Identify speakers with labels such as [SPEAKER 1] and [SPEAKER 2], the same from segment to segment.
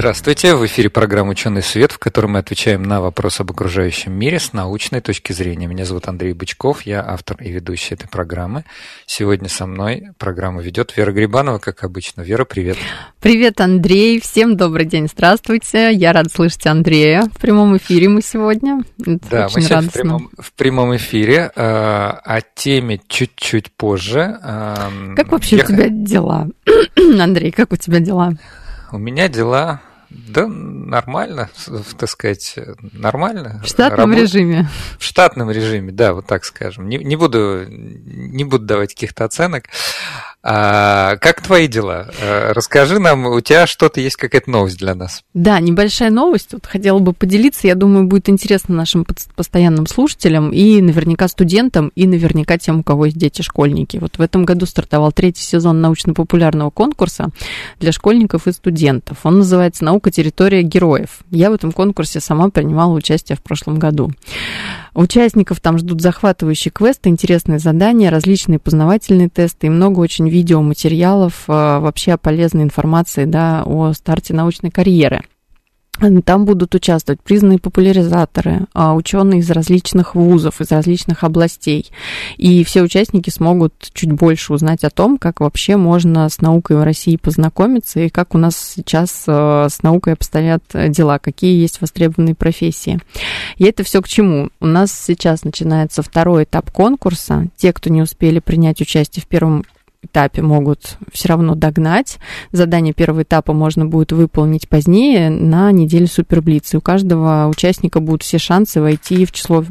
[SPEAKER 1] Здравствуйте, в эфире программа «Ученый свет», в которой мы отвечаем на вопросы об окружающем мире с научной точки зрения. Меня зовут Андрей Бычков, я автор и ведущий этой программы. Сегодня со мной программу ведет Вера Грибанова, как обычно. Вера, привет.
[SPEAKER 2] Привет, Андрей, всем добрый день, здравствуйте. Я рад слышать Андрея в прямом эфире мы сегодня.
[SPEAKER 1] Это да, мы сейчас в прямом, в прямом эфире, э, о теме чуть-чуть позже.
[SPEAKER 2] Э, как вообще я... у тебя дела? Андрей, как у тебя дела?
[SPEAKER 1] У меня дела да, нормально, так сказать, нормально.
[SPEAKER 2] В штатном Работ... режиме.
[SPEAKER 1] В штатном режиме, да, вот так скажем. Не, не, буду, не буду давать каких-то оценок. А, как твои дела? А, расскажи нам, у тебя что-то есть, какая-то новость для нас?
[SPEAKER 2] Да, небольшая новость. Вот хотела бы поделиться. Я думаю, будет интересно нашим постоянным слушателям и наверняка студентам, и наверняка тем, у кого есть дети-школьники. Вот в этом году стартовал третий сезон научно-популярного конкурса для школьников и студентов. Он называется «Наука. Территория героев». Я в этом конкурсе сама принимала участие в прошлом году. Участников там ждут захватывающие квесты, интересные задания, различные познавательные тесты и много очень видеоматериалов, э, вообще полезной информации да, о старте научной карьеры. Там будут участвовать признанные популяризаторы, а, ученые из различных вузов, из различных областей. И все участники смогут чуть больше узнать о том, как вообще можно с наукой в России познакомиться и как у нас сейчас э, с наукой обстоят дела, какие есть востребованные профессии. И это все к чему? У нас сейчас начинается второй этап конкурса. Те, кто не успели принять участие в первом этапе могут все равно догнать. Задание первого этапа можно будет выполнить позднее на неделе Суперблиц. У каждого участника будут все шансы войти в число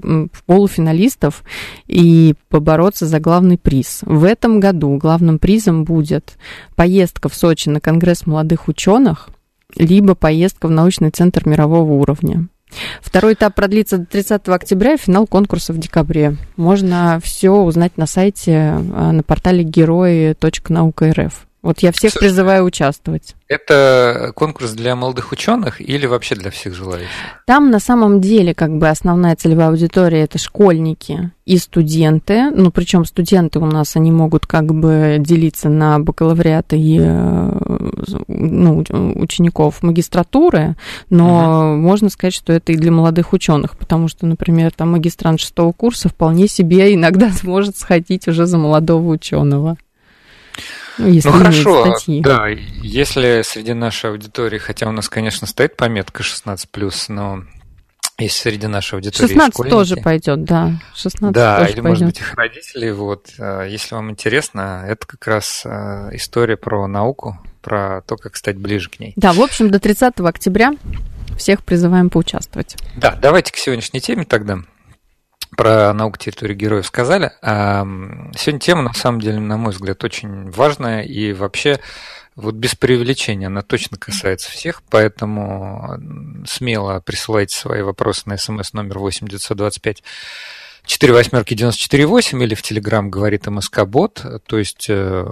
[SPEAKER 2] полуфиналистов и побороться за главный приз. В этом году главным призом будет поездка в Сочи на Конгресс молодых ученых, либо поездка в научный центр мирового уровня. Второй этап продлится до 30 октября, финал конкурса в декабре. Можно все узнать на сайте а, на портале герои.наука.рф. Вот я всех призываю участвовать.
[SPEAKER 1] Это конкурс для молодых ученых или вообще для всех желающих?
[SPEAKER 2] Там на самом деле как бы основная целевая аудитория это школьники и студенты. Ну, причем студенты у нас, они могут как бы делиться на бакалавриат и э, ну, учеников магистратуры, но угу. можно сказать, что это и для молодых ученых, потому что, например, там магистрант шестого курса вполне себе иногда сможет сходить уже за молодого ученого.
[SPEAKER 1] Ну, если ну хорошо, статьи. да, если среди нашей аудитории, хотя у нас, конечно, стоит пометка 16+, но если среди нашей аудитории
[SPEAKER 2] 16 школьники, тоже пойдет, да. 16
[SPEAKER 1] да,
[SPEAKER 2] тоже
[SPEAKER 1] или, пойдет. может быть, их родители. Вот, э, если вам интересно, это как раз э, история про науку, про то, как стать ближе к ней.
[SPEAKER 2] Да, в общем, до 30 октября всех призываем поучаствовать.
[SPEAKER 1] Да, давайте к сегодняшней теме тогда про науку территории героев сказали. А сегодня тема, на самом деле, на мой взгляд, очень важная. И вообще вот без преувеличения она точно касается всех, поэтому смело присылайте свои вопросы на смс номер 8 925 4 восьмерки 94,8 или в Телеграм говорит МСК-бот, то есть э,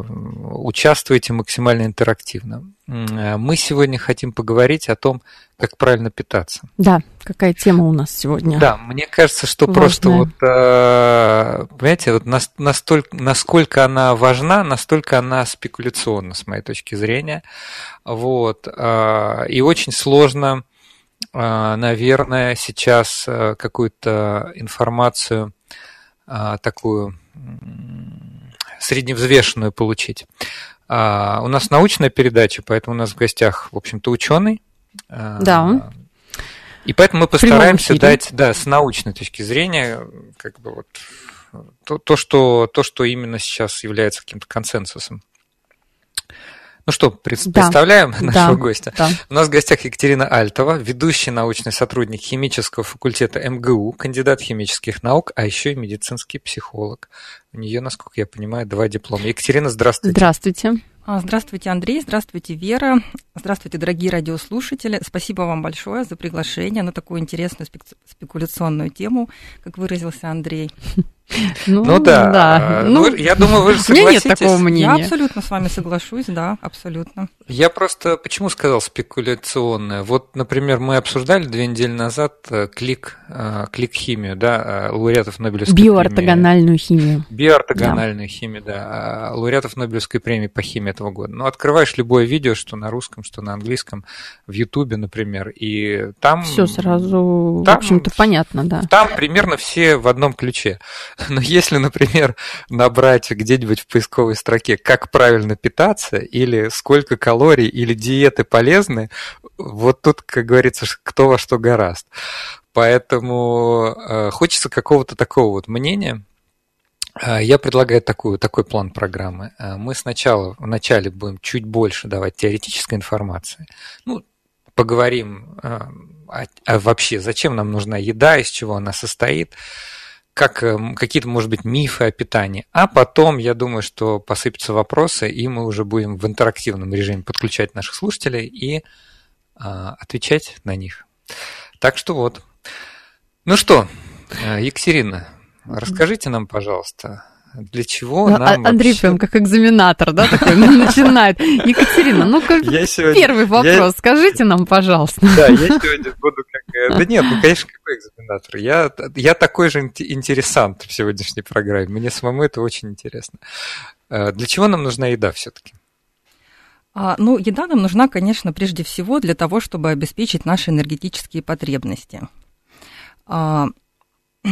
[SPEAKER 1] участвуйте максимально интерактивно. Э, мы сегодня хотим поговорить о том, как правильно питаться.
[SPEAKER 2] Да, какая тема у нас сегодня?
[SPEAKER 1] Да, мне кажется, что Важная. просто вот, э, понимаете, вот настолько, насколько она важна, настолько она спекуляционна, с моей точки зрения. Вот. И очень сложно наверное, сейчас э, какую-то информацию а, такую средневзвешенную получить. А, у нас научная передача, поэтому у нас в гостях, в общем-то, ученый.
[SPEAKER 2] Да.
[SPEAKER 1] И поэтому мы постараемся дать, да, с научной точки зрения, как бы вот то, то, что, то, что именно сейчас является каким-то консенсусом. Ну что, пред, да. представляем нашего да, гостя. Да. У нас в гостях Екатерина Альтова, ведущий научный сотрудник химического факультета МГУ, кандидат химических наук, а еще и медицинский психолог. У нее, насколько я понимаю, два диплома. Екатерина, здравствуйте.
[SPEAKER 2] Здравствуйте.
[SPEAKER 3] А, здравствуйте, Андрей. Здравствуйте, Вера. Здравствуйте, дорогие радиослушатели. Спасибо вам большое за приглашение на такую интересную спекуляционную тему, как выразился Андрей.
[SPEAKER 1] Ну, ну да. да. Ну, я думаю, вы согласитесь. У меня нет
[SPEAKER 3] такого мнения. Я абсолютно с вами соглашусь, да, абсолютно.
[SPEAKER 1] Я просто почему сказал спекуляционное? Вот, например, мы обсуждали две недели назад э, клик, э, клик химию, да, э, лауреатов Нобелевской
[SPEAKER 2] Биоортогональную премии. химию.
[SPEAKER 1] Биоортогональную да. химию, да, лауреатов Нобелевской премии по химии этого года. Ну, открываешь любое видео, что на русском, что на английском, в Ютубе, например, и там...
[SPEAKER 2] Все сразу, там, в общем-то, понятно, да.
[SPEAKER 1] Там примерно все в одном ключе. Но если, например, набрать где-нибудь в поисковой строке, как правильно питаться, или сколько калорий, или диеты полезны, вот тут, как говорится, кто во что гораст. Поэтому э, хочется какого-то такого вот мнения. Э, я предлагаю такую, такой план программы. Э, мы сначала, вначале будем чуть больше давать теоретической информации. Ну, поговорим а, а вообще, зачем нам нужна еда, из чего она состоит как эм, какие-то, может быть, мифы о питании. А потом, я думаю, что посыпятся вопросы, и мы уже будем в интерактивном режиме подключать наших слушателей и а, отвечать на них. Так что вот. Ну что, э, Екатерина, расскажите нам, пожалуйста, для чего ну, нам
[SPEAKER 2] Андрей
[SPEAKER 1] вообще...
[SPEAKER 2] прям как экзаменатор, да, такой начинает. Екатерина, ну как первый вопрос, скажите нам, пожалуйста.
[SPEAKER 1] Да, я сегодня буду как... Э, да нет, ну, конечно, какой экзаменатор? Я, я такой же интересант в сегодняшней программе. Мне самому это очень интересно. Э, для чего нам нужна еда все-таки?
[SPEAKER 3] А, ну, еда нам нужна, конечно, прежде всего для того, чтобы обеспечить наши энергетические потребности.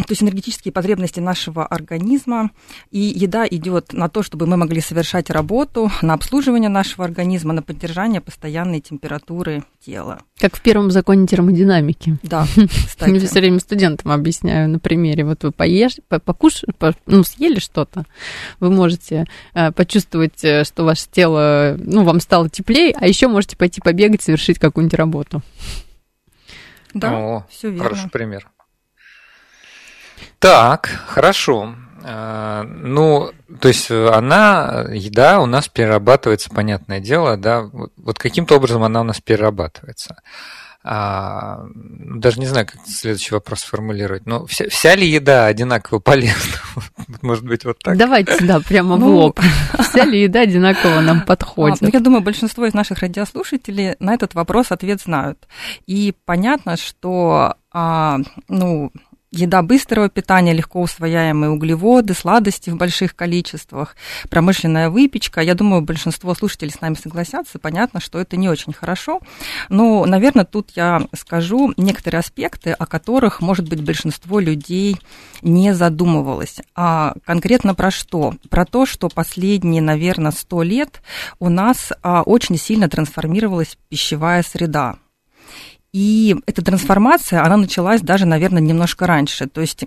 [SPEAKER 3] То есть энергетические потребности нашего организма, и еда идет на то, чтобы мы могли совершать работу, на обслуживание нашего организма, на поддержание постоянной температуры тела.
[SPEAKER 2] Как в первом законе термодинамики.
[SPEAKER 3] Да,
[SPEAKER 2] кстати. Я все время студентам объясняю на примере. Вот вы поешь, покушали, ну, съели что-то, вы можете э, почувствовать, э, что ваше тело, ну, вам стало теплее, а еще можете пойти побегать, совершить какую-нибудь работу.
[SPEAKER 1] Да, все верно. Хороший пример. Так, хорошо. А, ну, то есть она, еда у нас перерабатывается, понятное дело, да, вот каким-то образом она у нас перерабатывается. А, даже не знаю, как следующий вопрос сформулировать. Но вся, вся ли еда одинаково полезна? Может быть, вот так?
[SPEAKER 2] Давайте, да, прямо ну, в лоб. Вся ли еда одинаково нам подходит? А,
[SPEAKER 3] ну, я думаю, большинство из наших радиослушателей на этот вопрос ответ знают. И понятно, что а, ну, еда быстрого питания, легко усвояемые углеводы, сладости в больших количествах, промышленная выпечка. Я думаю, большинство слушателей с нами согласятся. Понятно, что это не очень хорошо. Но, наверное, тут я скажу некоторые аспекты, о которых, может быть, большинство людей не задумывалось. А конкретно про что? Про то, что последние, наверное, сто лет у нас а, очень сильно трансформировалась пищевая среда. И эта трансформация, она началась даже, наверное, немножко раньше. То есть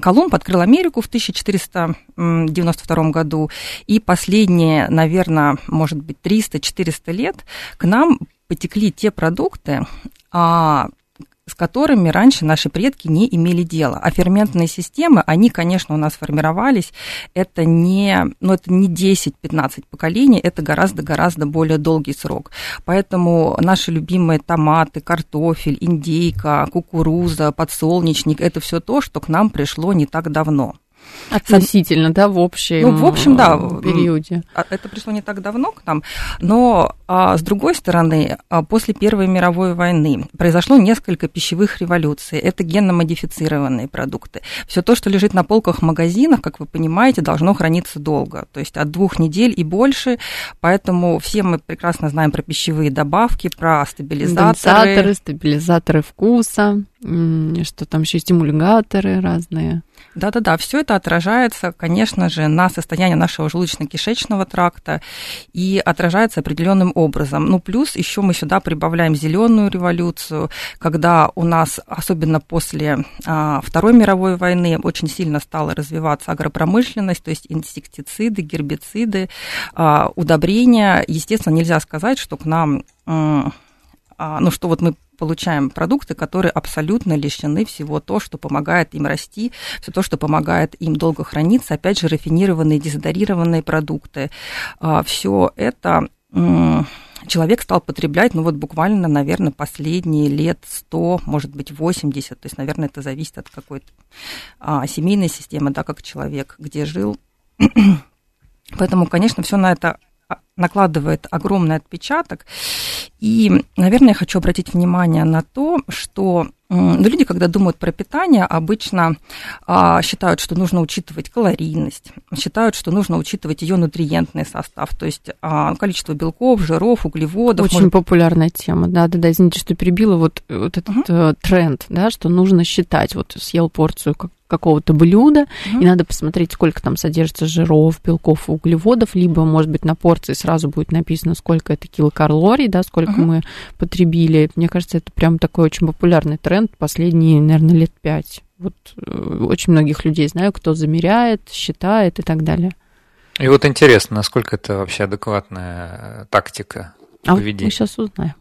[SPEAKER 3] Колумб открыл Америку в 1492 году, и последние, наверное, может быть, 300-400 лет к нам потекли те продукты, а, с которыми раньше наши предки не имели дела. А ферментные системы, они, конечно, у нас формировались, это не, ну, это не 10-15 поколений, это гораздо-гораздо более долгий срок. Поэтому наши любимые томаты, картофель, индейка, кукуруза, подсолнечник, это все то, что к нам пришло не так давно.
[SPEAKER 2] Относительно, да, в общем,
[SPEAKER 3] ну, в общем, да,
[SPEAKER 2] периоде.
[SPEAKER 3] А, это пришло не так давно к нам, но а, с другой стороны, а, после Первой мировой войны произошло несколько пищевых революций. Это генно-модифицированные продукты. Все то, что лежит на полках в магазинах, как вы понимаете, должно храниться долго, то есть от двух недель и больше. Поэтому все мы прекрасно знаем про пищевые добавки, про стабилизаторы.
[SPEAKER 2] Стабилизаторы, стабилизаторы вкуса, что там еще стимуляторы разные.
[SPEAKER 3] Да-да-да, все это отражается, конечно же, на состоянии нашего желудочно-кишечного тракта и отражается определенным образом. Ну, плюс еще мы сюда прибавляем зеленую революцию, когда у нас, особенно после а, Второй мировой войны, очень сильно стала развиваться агропромышленность, то есть инсектициды, гербициды, а, удобрения. Естественно, нельзя сказать, что к нам а, ну, что вот мы получаем продукты, которые абсолютно лишены всего то, что помогает им расти, все то, что помогает им долго храниться, опять же, рафинированные, дезодорированные продукты. А, все это человек стал потреблять, ну вот буквально, наверное, последние лет 100, может быть, 80, то есть, наверное, это зависит от какой-то а, семейной системы, да, как человек, где жил. Поэтому, конечно, все на это накладывает огромный отпечаток. И, наверное, я хочу обратить внимание на то, что ну, люди, когда думают про питание, обычно а, считают, что нужно учитывать калорийность, считают, что нужно учитывать ее нутриентный состав, то есть а, количество белков, жиров, углеводов.
[SPEAKER 2] Очень может... популярная тема, да, да, да, извините, что перебила, вот, вот этот uh-huh. тренд, да, что нужно считать, вот съел порцию как какого-то блюда, угу. и надо посмотреть, сколько там содержится жиров, белков и углеводов, либо, может быть, на порции сразу будет написано, сколько это килокалорий, да, сколько угу. мы потребили. Мне кажется, это прям такой очень популярный тренд последние, наверное, лет пять. Вот э, очень многих людей знаю, кто замеряет, считает и так далее.
[SPEAKER 1] И вот интересно, насколько это вообще адекватная тактика
[SPEAKER 2] а поведения. Вот мы сейчас узнаем.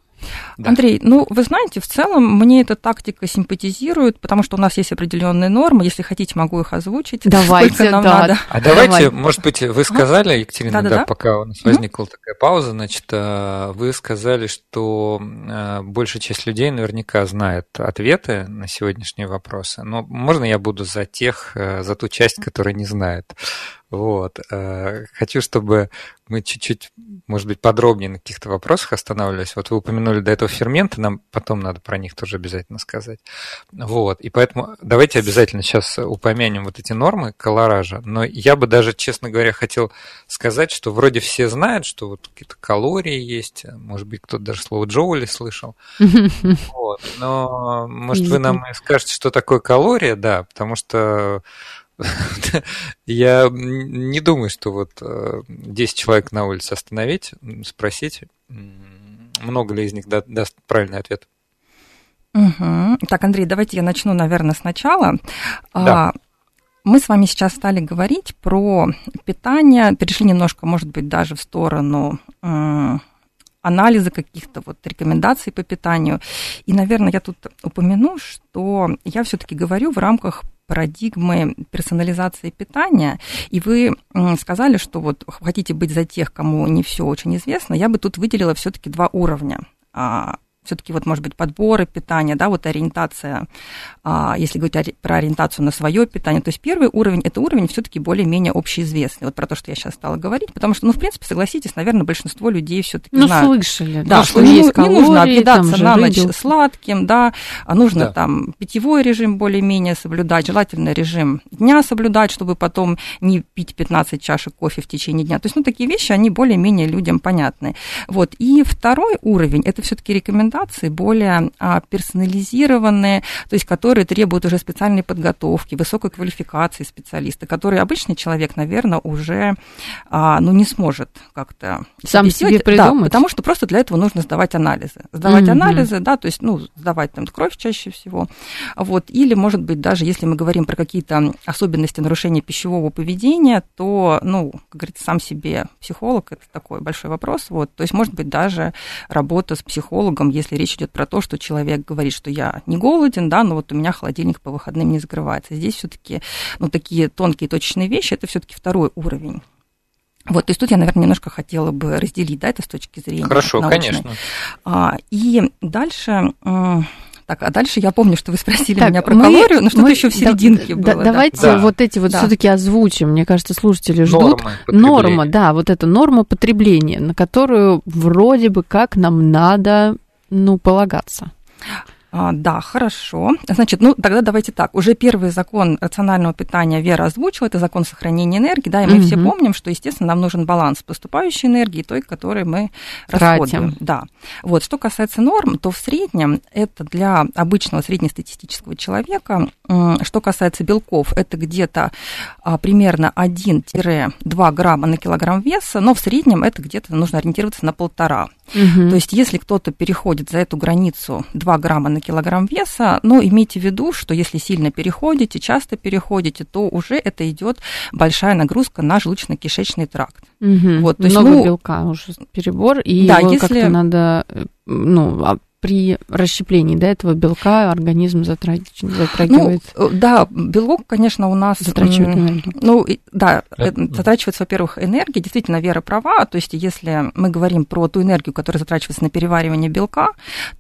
[SPEAKER 3] Да. Андрей, ну, вы знаете, в целом мне эта тактика симпатизирует, потому что у нас есть определенные нормы. Если хотите, могу их озвучить.
[SPEAKER 2] Давайте, нам да. надо.
[SPEAKER 1] А давайте, Давай. может быть, вы сказали, Екатерина, да, да, да, пока у нас возникла угу. такая пауза, значит, э, вы сказали, что э, большая часть людей наверняка знает ответы на сегодняшние вопросы. Но можно я буду за тех, э, за ту часть, которая не знает? Вот. Э, хочу, чтобы мы чуть-чуть, может быть, подробнее на каких-то вопросах останавливались. Вот вы упомянули до этого ферменты, нам потом надо про них тоже обязательно сказать. Вот. И поэтому давайте обязательно сейчас упомянем вот эти нормы колоража. Но я бы даже, честно говоря, хотел сказать, что вроде все знают, что вот какие-то калории есть, может быть, кто-то даже слово джоули слышал. Вот. Но, может, вы нам скажете, что такое калория, да, потому что я не думаю, что вот 10 э, человек на улице остановить, спросить, много ли из них даст правильный ответ.
[SPEAKER 3] Угу. Так, Андрей, давайте я начну, наверное, сначала. Да. А, мы с вами сейчас стали говорить про питание, перешли немножко, может быть, даже в сторону анализа каких-то вот рекомендаций по питанию. И, наверное, я тут упомяну, что я все-таки говорю в рамках парадигмы персонализации питания, и вы сказали, что вот хотите быть за тех, кому не все очень известно, я бы тут выделила все-таки два уровня. А, все-таки вот, может быть, подборы питания, да, вот ориентация, а, если говорить про ориентацию на свое питание, то есть первый уровень, это уровень все-таки более-менее общеизвестный, вот про то, что я сейчас стала говорить, потому что, ну, в принципе, согласитесь, наверное, большинство людей все-таки
[SPEAKER 2] ну,
[SPEAKER 3] знают.
[SPEAKER 2] слышали,
[SPEAKER 3] да, да что, не, есть калории, не нужно объедаться на ночь выделки. сладким, да, а нужно да. там питьевой режим более-менее соблюдать, желательно режим дня соблюдать, чтобы потом не пить 15 чашек кофе в течение дня. То есть, ну, такие вещи, они более-менее людям понятны. Вот, и второй уровень, это все-таки рекомендация рекомендации более а, персонализированные, то есть которые требуют уже специальной подготовки, высокой квалификации специалиста, который обычный человек, наверное, уже а, ну, не сможет как-то
[SPEAKER 2] сам себе придумать.
[SPEAKER 3] Да, потому что просто для этого нужно сдавать анализы. Сдавать mm-hmm. анализы, да, то есть, ну, сдавать там кровь чаще всего. Вот, или, может быть, даже если мы говорим про какие-то особенности нарушения пищевого поведения, то, ну, как говорится, сам себе психолог, это такой большой вопрос. Вот, то есть, может быть, даже работа с психологом, если речь идет про то, что человек говорит, что я не голоден, да, но вот у меня холодильник по выходным не закрывается. Здесь все-таки, ну, такие тонкие точечные вещи, это все-таки второй уровень. Вот, то есть тут я, наверное, немножко хотела бы разделить, да, это с точки зрения
[SPEAKER 1] Хорошо, научной. конечно.
[SPEAKER 3] А, и дальше так, а дальше я помню, что вы спросили так, меня про мы, калорию, но что-то еще в серединке да, было.
[SPEAKER 2] Да, давайте да. вот эти вот да. все-таки озвучим. Мне кажется, слушатели ждут. Норма, да, вот эта норма потребления, на которую вроде бы как нам надо ну, полагаться.
[SPEAKER 3] А, да, хорошо. Значит, ну тогда давайте так. Уже первый закон рационального питания Вера озвучила, это закон сохранения энергии, да, и мы угу. все помним, что, естественно, нам нужен баланс поступающей энергии и той, которой мы расходуем. Да. Вот, что касается норм, то в среднем это для обычного среднестатистического человека, что касается белков, это где-то а, примерно 1-2 грамма на килограмм веса, но в среднем это где-то нужно ориентироваться на полтора. Угу. То есть, если кто-то переходит за эту границу 2 грамма на килограмм веса, но имейте в виду, что если сильно переходите, часто переходите, то уже это идет большая нагрузка на желудочно-кишечный тракт.
[SPEAKER 2] Угу. Вот, то есть, Много ну, белка уже перебор, и да, его если... как-то надо э, ну, а, при расщеплении да, этого белка организм затрагивает?
[SPEAKER 3] Ну, да, белок, конечно, у нас...
[SPEAKER 2] Затрачивает энергию.
[SPEAKER 3] Ну, да, затрачивается, во-первых, энергия. Действительно, Вера права. То есть, если мы говорим про ту энергию, которая затрачивается на переваривание белка,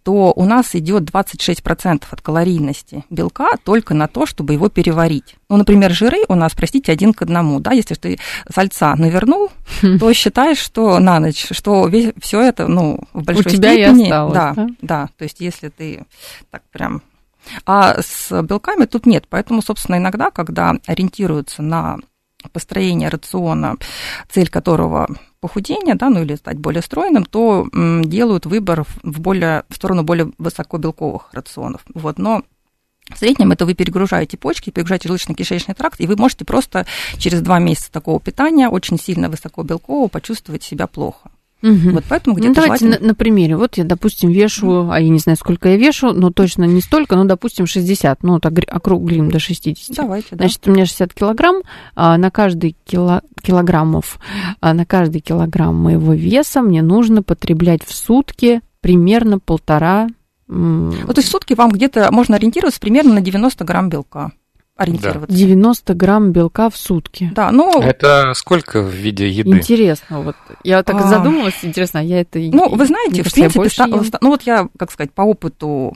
[SPEAKER 3] то у нас идет 26% от калорийности белка только на то, чтобы его переварить. Ну, например, жиры у нас, простите, один к одному. Да? Если ты сальца навернул, то считаешь, что на ночь, что все это, ну, в большой
[SPEAKER 2] у тебя
[SPEAKER 3] степени...
[SPEAKER 2] И осталось,
[SPEAKER 3] да, да, да. То есть, если ты так прям а с белками тут нет. Поэтому, собственно, иногда, когда ориентируются на построение рациона, цель которого похудение, да, ну или стать более стройным, то делают выбор в, более, в сторону более высокобелковых рационов. Вот, но в среднем это вы перегружаете почки, перегружаете желудочно-кишечный тракт, и вы можете просто через два месяца такого питания очень сильно высокобелкового почувствовать себя плохо.
[SPEAKER 2] Угу. Вот поэтому где-то ну, давайте желательно... на, на примере. Вот я, допустим, вешу, а я не знаю, сколько я вешу, но точно не столько, но, допустим, 60. Ну, вот округлим до 60.
[SPEAKER 3] Давайте, да.
[SPEAKER 2] Значит, у меня 60 килограмм. А на каждый кило, килограммов, а на каждый килограмм моего веса мне нужно потреблять в сутки примерно полтора...
[SPEAKER 3] Ну, то есть в сутки вам где-то можно ориентироваться примерно на 90 грамм белка ориентироваться.
[SPEAKER 2] 90 грамм белка в сутки.
[SPEAKER 3] Да, ну...
[SPEAKER 1] Это сколько в виде еды?
[SPEAKER 2] Интересно, вот я так а... задумалась, интересно, я это...
[SPEAKER 3] Ну, вы знаете, в принципе, ста... ну вот я, как сказать, по опыту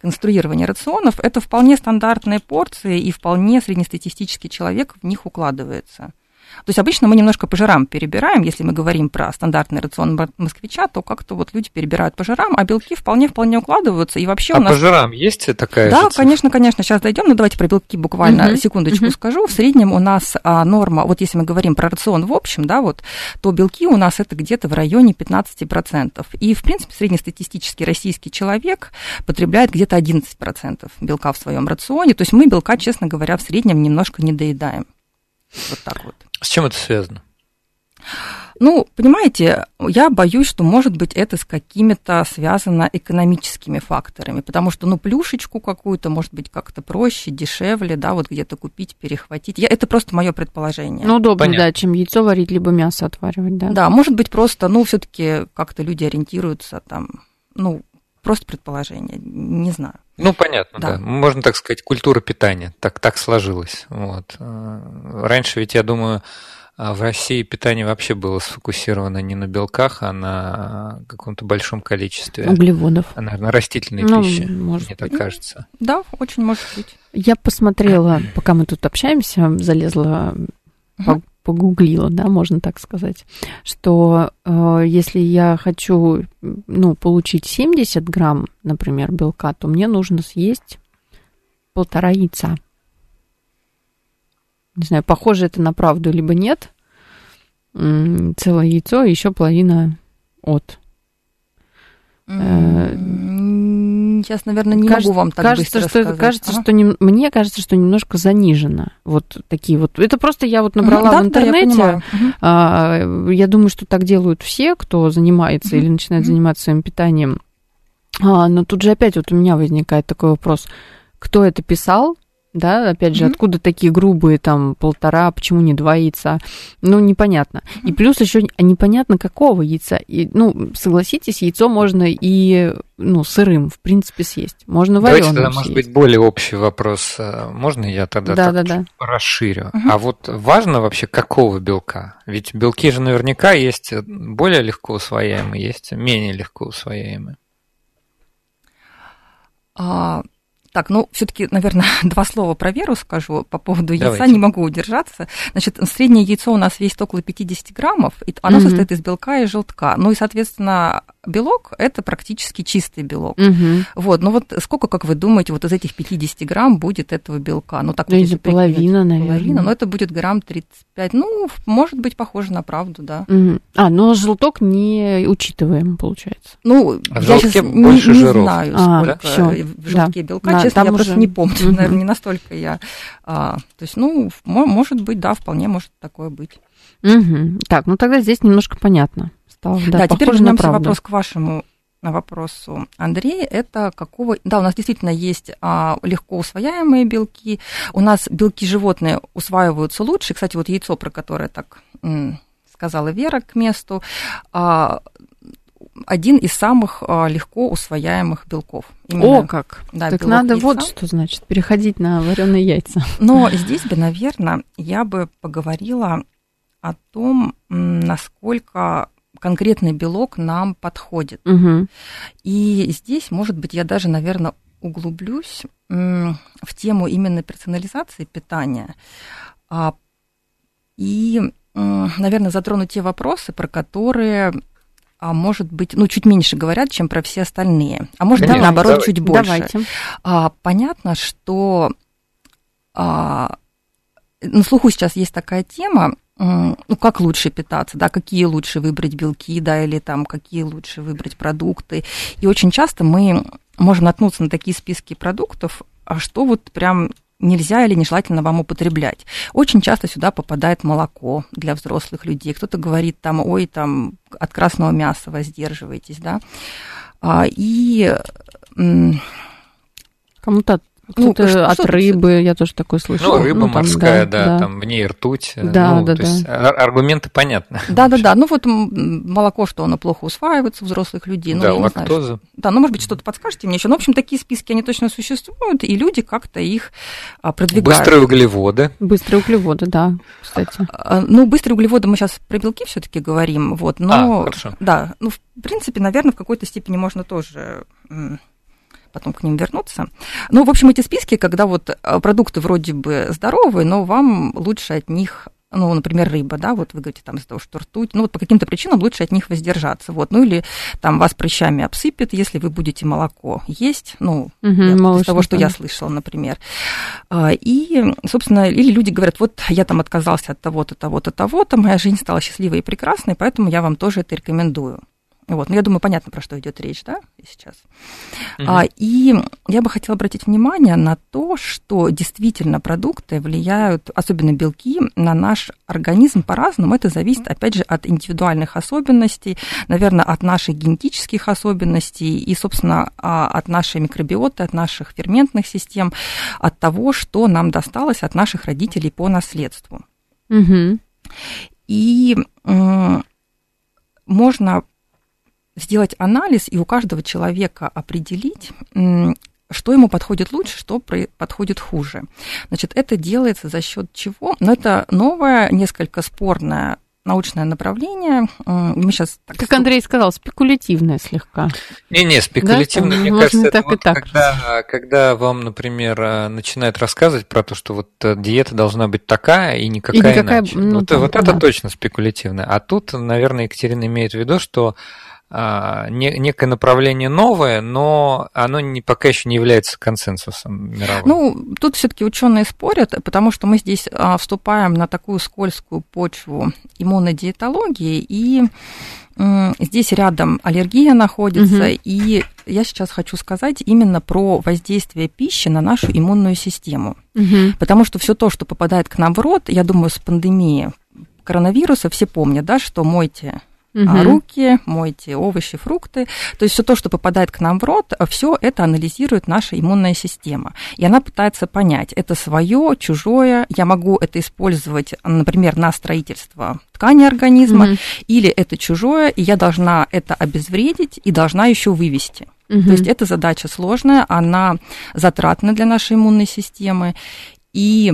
[SPEAKER 3] конструирования рационов, это вполне стандартные порции, и вполне среднестатистический человек в них укладывается. То есть обычно мы немножко по жирам перебираем, если мы говорим про стандартный рацион москвича, то как-то вот люди перебирают по жирам, а белки вполне-вполне укладываются. И вообще
[SPEAKER 1] а
[SPEAKER 3] у нас...
[SPEAKER 1] по жирам есть такая
[SPEAKER 3] Да, конечно, конечно. Сейчас дойдем. Ну, давайте про белки буквально uh-huh. секундочку uh-huh. скажу. В среднем у нас а, норма, вот если мы говорим про рацион в общем, да, вот, то белки у нас это где-то в районе 15%. И, в принципе, среднестатистический российский человек потребляет где-то 11% белка в своем рационе. То есть мы белка, честно говоря, в среднем немножко не доедаем. Вот так вот.
[SPEAKER 1] С чем это связано?
[SPEAKER 3] Ну, понимаете, я боюсь, что, может быть, это с какими-то связано экономическими факторами, потому что, ну, плюшечку какую-то, может быть, как-то проще, дешевле, да, вот где-то купить, перехватить. Я, это просто мое предположение.
[SPEAKER 2] Ну, удобнее, да, чем яйцо варить, либо мясо отваривать, да.
[SPEAKER 3] Да, может быть, просто, ну, все таки как-то люди ориентируются там, ну, просто предположение, не знаю.
[SPEAKER 1] Ну, понятно, да. да. Можно так сказать, культура питания. Так, так сложилось. Вот. Э, раньше ведь, я думаю, э, в России питание вообще было сфокусировано не на белках, а на каком-то большом количестве
[SPEAKER 2] углеводов.
[SPEAKER 1] А, наверное, растительной ну, пищи, может мне так кажется.
[SPEAKER 3] Да, очень может быть.
[SPEAKER 2] Я посмотрела, пока мы тут общаемся, залезла угу погуглила, да, можно так сказать, что э, если я хочу, ну, получить 70 грамм, например, белка, то мне нужно съесть полтора яйца. Не знаю, похоже это на правду либо нет. Целое яйцо и еще половина от.
[SPEAKER 3] Сейчас, наверное, не кажется, могу вам так
[SPEAKER 2] кажется,
[SPEAKER 3] быстро
[SPEAKER 2] что, Кажется, ага. что не, мне кажется, что немножко занижено. Вот такие вот. Это просто я вот набрала
[SPEAKER 3] да,
[SPEAKER 2] в интернете.
[SPEAKER 3] Да, я,
[SPEAKER 2] а, я думаю, что так делают все, кто занимается или начинает заниматься своим питанием. А, но тут же опять вот у меня возникает такой вопрос. Кто это писал? Да, опять же, mm-hmm. откуда такие грубые, там, полтора, почему не два яйца, ну, непонятно. Mm-hmm. И плюс еще непонятно, какого яйца. И, ну, согласитесь, яйцо можно и, ну, сырым, в принципе, съесть. Можно вареным
[SPEAKER 1] Давайте тогда, может быть, более общий вопрос. А, можно я тогда да, так да, да. расширю? Mm-hmm. А вот важно вообще, какого белка? Ведь белки же наверняка есть более легко усвояемые, есть менее легко усвояемые.
[SPEAKER 3] А, так, ну, все-таки, наверное, два слова про веру скажу по поводу яйца, Давайте. не могу удержаться. Значит, среднее яйцо у нас весит около 50 граммов, и оно mm состоит из белка и желтка. Ну и, соответственно, белок – это практически чистый белок.
[SPEAKER 2] mm
[SPEAKER 3] Вот, ну вот сколько, как вы думаете, вот из этих 50 грамм будет этого белка? Ну, так,
[SPEAKER 2] да, вот, половина, наверное. Половина,
[SPEAKER 3] но это будет грамм 35. Ну, может быть, похоже на правду, да.
[SPEAKER 2] mm А, но желток не учитываем, получается.
[SPEAKER 3] Ну,
[SPEAKER 1] а я сейчас не, не
[SPEAKER 3] знаю, а, сколько да? в желтке да. белка. Да, честно, я уже... просто не помню, угу. наверное, не настолько я. А, то есть, ну, может быть, да, вполне может такое быть.
[SPEAKER 2] Угу. Так, ну тогда здесь немножко понятно стало.
[SPEAKER 3] Да, да теперь вернемся вопрос к вашему на вопросу Андрея, это какого... Да, у нас действительно есть а, легко усвояемые белки. У нас белки животные усваиваются лучше. Кстати, вот яйцо, про которое так м, сказала Вера к месту, а, один из самых легко усвояемых белков.
[SPEAKER 2] Именно, О, как! Да, так надо яйца. вот что значит, переходить на вареные яйца.
[SPEAKER 3] Но здесь бы, наверное, я бы поговорила о том, насколько конкретный белок нам подходит. Угу. И здесь, может быть, я даже, наверное, углублюсь в тему именно персонализации питания а, и, наверное, затрону те вопросы, про которые а может быть, ну, чуть меньше говорят, чем про все остальные. А может быть, наоборот, давай. чуть больше. Давайте. А, понятно, что а, на слуху сейчас есть такая тема, ну, как лучше питаться, да, какие лучше выбрать белки, да, или там какие лучше выбрать продукты. И очень часто мы можем наткнуться на такие списки продуктов, а что вот прям нельзя или нежелательно вам употреблять. Очень часто сюда попадает молоко для взрослых людей. Кто-то говорит там, ой, там от красного мяса воздерживайтесь, да. А, и
[SPEAKER 2] Кому-то ну, что от рыбы, я тоже такое слышала.
[SPEAKER 1] Ну, рыба ну, там, морская, да, да, там в ней ртуть. Да, ну, да, то да. Есть аргументы понятны.
[SPEAKER 3] Да, да, да. Ну вот молоко, что оно плохо усваивается у взрослых людей. Ну,
[SPEAKER 1] да, лактоза. Знаю,
[SPEAKER 3] да, ну, может быть, что-то подскажете мне еще. Ну, в общем, такие списки, они точно существуют, и люди как-то их а, продвигают.
[SPEAKER 1] Быстрые углеводы.
[SPEAKER 2] Bыстрые углеводы, да, кстати.
[SPEAKER 3] А, ну, быстрые углеводы мы сейчас про белки все-таки говорим, вот, но... А, хорошо. Да, ну, в принципе, наверное, в какой-то степени можно тоже потом к ним вернуться. Ну, в общем, эти списки, когда вот э, продукты вроде бы здоровые, но вам лучше от них ну, например, рыба, да, вот вы говорите там из-за того, что ртуть, ну, вот по каким-то причинам лучше от них воздержаться, вот, ну, или там вас прыщами обсыпет, если вы будете молоко есть, ну, угу, я, из того, что я слышала, например. А, и, собственно, или люди говорят, вот я там отказался от того-то, того-то, того-то, моя жизнь стала счастливой и прекрасной, поэтому я вам тоже это рекомендую. Вот. Ну, я думаю, понятно, про что идет речь, да, сейчас. Mm-hmm. А, и я бы хотела обратить внимание на то, что действительно продукты влияют, особенно белки, на наш организм по-разному. Это зависит, опять же, от индивидуальных особенностей, наверное, от наших генетических особенностей и, собственно, а, от нашей микробиоты, от наших ферментных систем, от того, что нам досталось от наших родителей по наследству. Mm-hmm. И можно сделать анализ и у каждого человека определить, что ему подходит лучше, что подходит хуже. Значит, это делается за счет чего? Но это новое, несколько спорное научное направление. Мы сейчас
[SPEAKER 2] так как Андрей сказал, спекулятивное слегка.
[SPEAKER 1] Не-не, спекулятивное, да, мне кажется, так это вот так. Когда, когда вам, например, э, начинают рассказывать про то, что вот э, диета должна быть такая и никакая, и никакая иначе. Ну, вот там, вот да. это точно спекулятивное. А тут, наверное, Екатерина имеет в виду, что некое направление новое, но оно не, пока еще не является консенсусом мировым.
[SPEAKER 3] Ну, тут все-таки ученые спорят, потому что мы здесь а, вступаем на такую скользкую почву иммунодиетологии, и здесь рядом аллергия находится, угу. и я сейчас хочу сказать именно про воздействие пищи на нашу иммунную систему. Угу. Потому что все то, что попадает к нам в рот, я думаю, с пандемией коронавируса все помнят, да, что мойте угу. руки, мойте овощи, фрукты. То есть все то, что попадает к нам в рот, все это анализирует наша иммунная система. И она пытается понять, это свое, чужое, я могу это использовать, например, на строительство ткани организма, угу. или это чужое, и я должна это обезвредить и должна еще вывести. Угу. То есть эта задача сложная, она затратна для нашей иммунной системы. И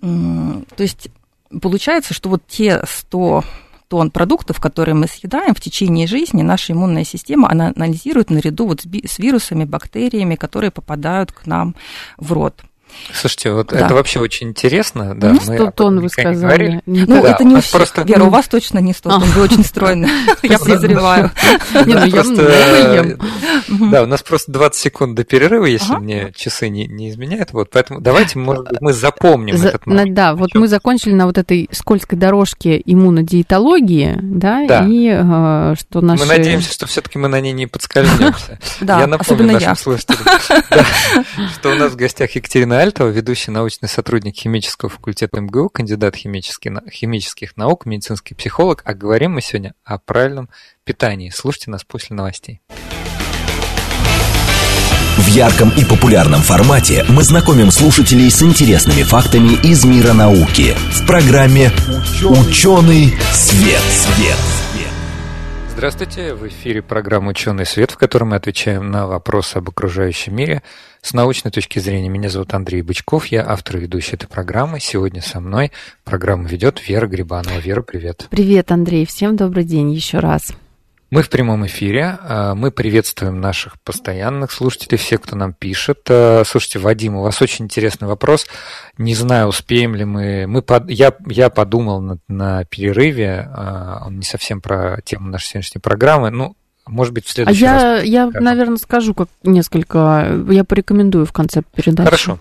[SPEAKER 3] то есть получается, что вот те 100 тонн продуктов, которые мы съедаем в течение жизни, наша иммунная система она анализирует наряду вот с вирусами, бактериями, которые попадают к нам в рот.
[SPEAKER 1] Слушайте, вот да. это вообще очень интересно. Да,
[SPEAKER 2] ну, 100 тонн вы сказали.
[SPEAKER 3] Не ну, да, это не у всех. Просто... Вера, у вас точно не 100 тонн, вы очень стройны. Я подозреваю.
[SPEAKER 2] Не, ну я много ем.
[SPEAKER 1] Да, у нас просто 20 секунд до перерыва, если мне часы не изменяют. Вот, поэтому давайте, может быть, мы запомним этот
[SPEAKER 2] момент. Да, вот мы закончили на вот этой скользкой дорожке иммунодиетологии, да, и э, что наши...
[SPEAKER 1] Мы надеемся, что все-таки мы на ней не подскользнемся.
[SPEAKER 3] Да,
[SPEAKER 1] я напомню нашим слушателям, что у нас в гостях Екатерина Альтова, ведущий научный сотрудник химического факультета МГУ, кандидат химических наук, медицинский психолог. А говорим мы сегодня о правильном питании. Слушайте нас после новостей.
[SPEAKER 4] В ярком и популярном формате мы знакомим слушателей с интересными фактами из мира науки в программе «Ученый свет». свет. свет.
[SPEAKER 1] Здравствуйте, в эфире программа «Ученый свет», в которой мы отвечаем на вопросы об окружающем мире с научной точки зрения. Меня зовут Андрей Бычков, я автор и ведущий этой программы. Сегодня со мной программу ведет Вера Грибанова. Вера, привет.
[SPEAKER 2] Привет, Андрей, всем добрый день еще раз.
[SPEAKER 1] Мы в прямом эфире. А, мы приветствуем наших постоянных слушателей, всех, кто нам пишет. А, слушайте, Вадим, у вас очень интересный вопрос. Не знаю, успеем ли мы. мы под... я, я подумал на, на перерыве, а, он не совсем про тему нашей сегодняшней программы. Ну, может быть, в следующий
[SPEAKER 2] а
[SPEAKER 1] раз.
[SPEAKER 2] Я, я наверное, скажу как несколько, я порекомендую в конце передачи.
[SPEAKER 1] Хорошо.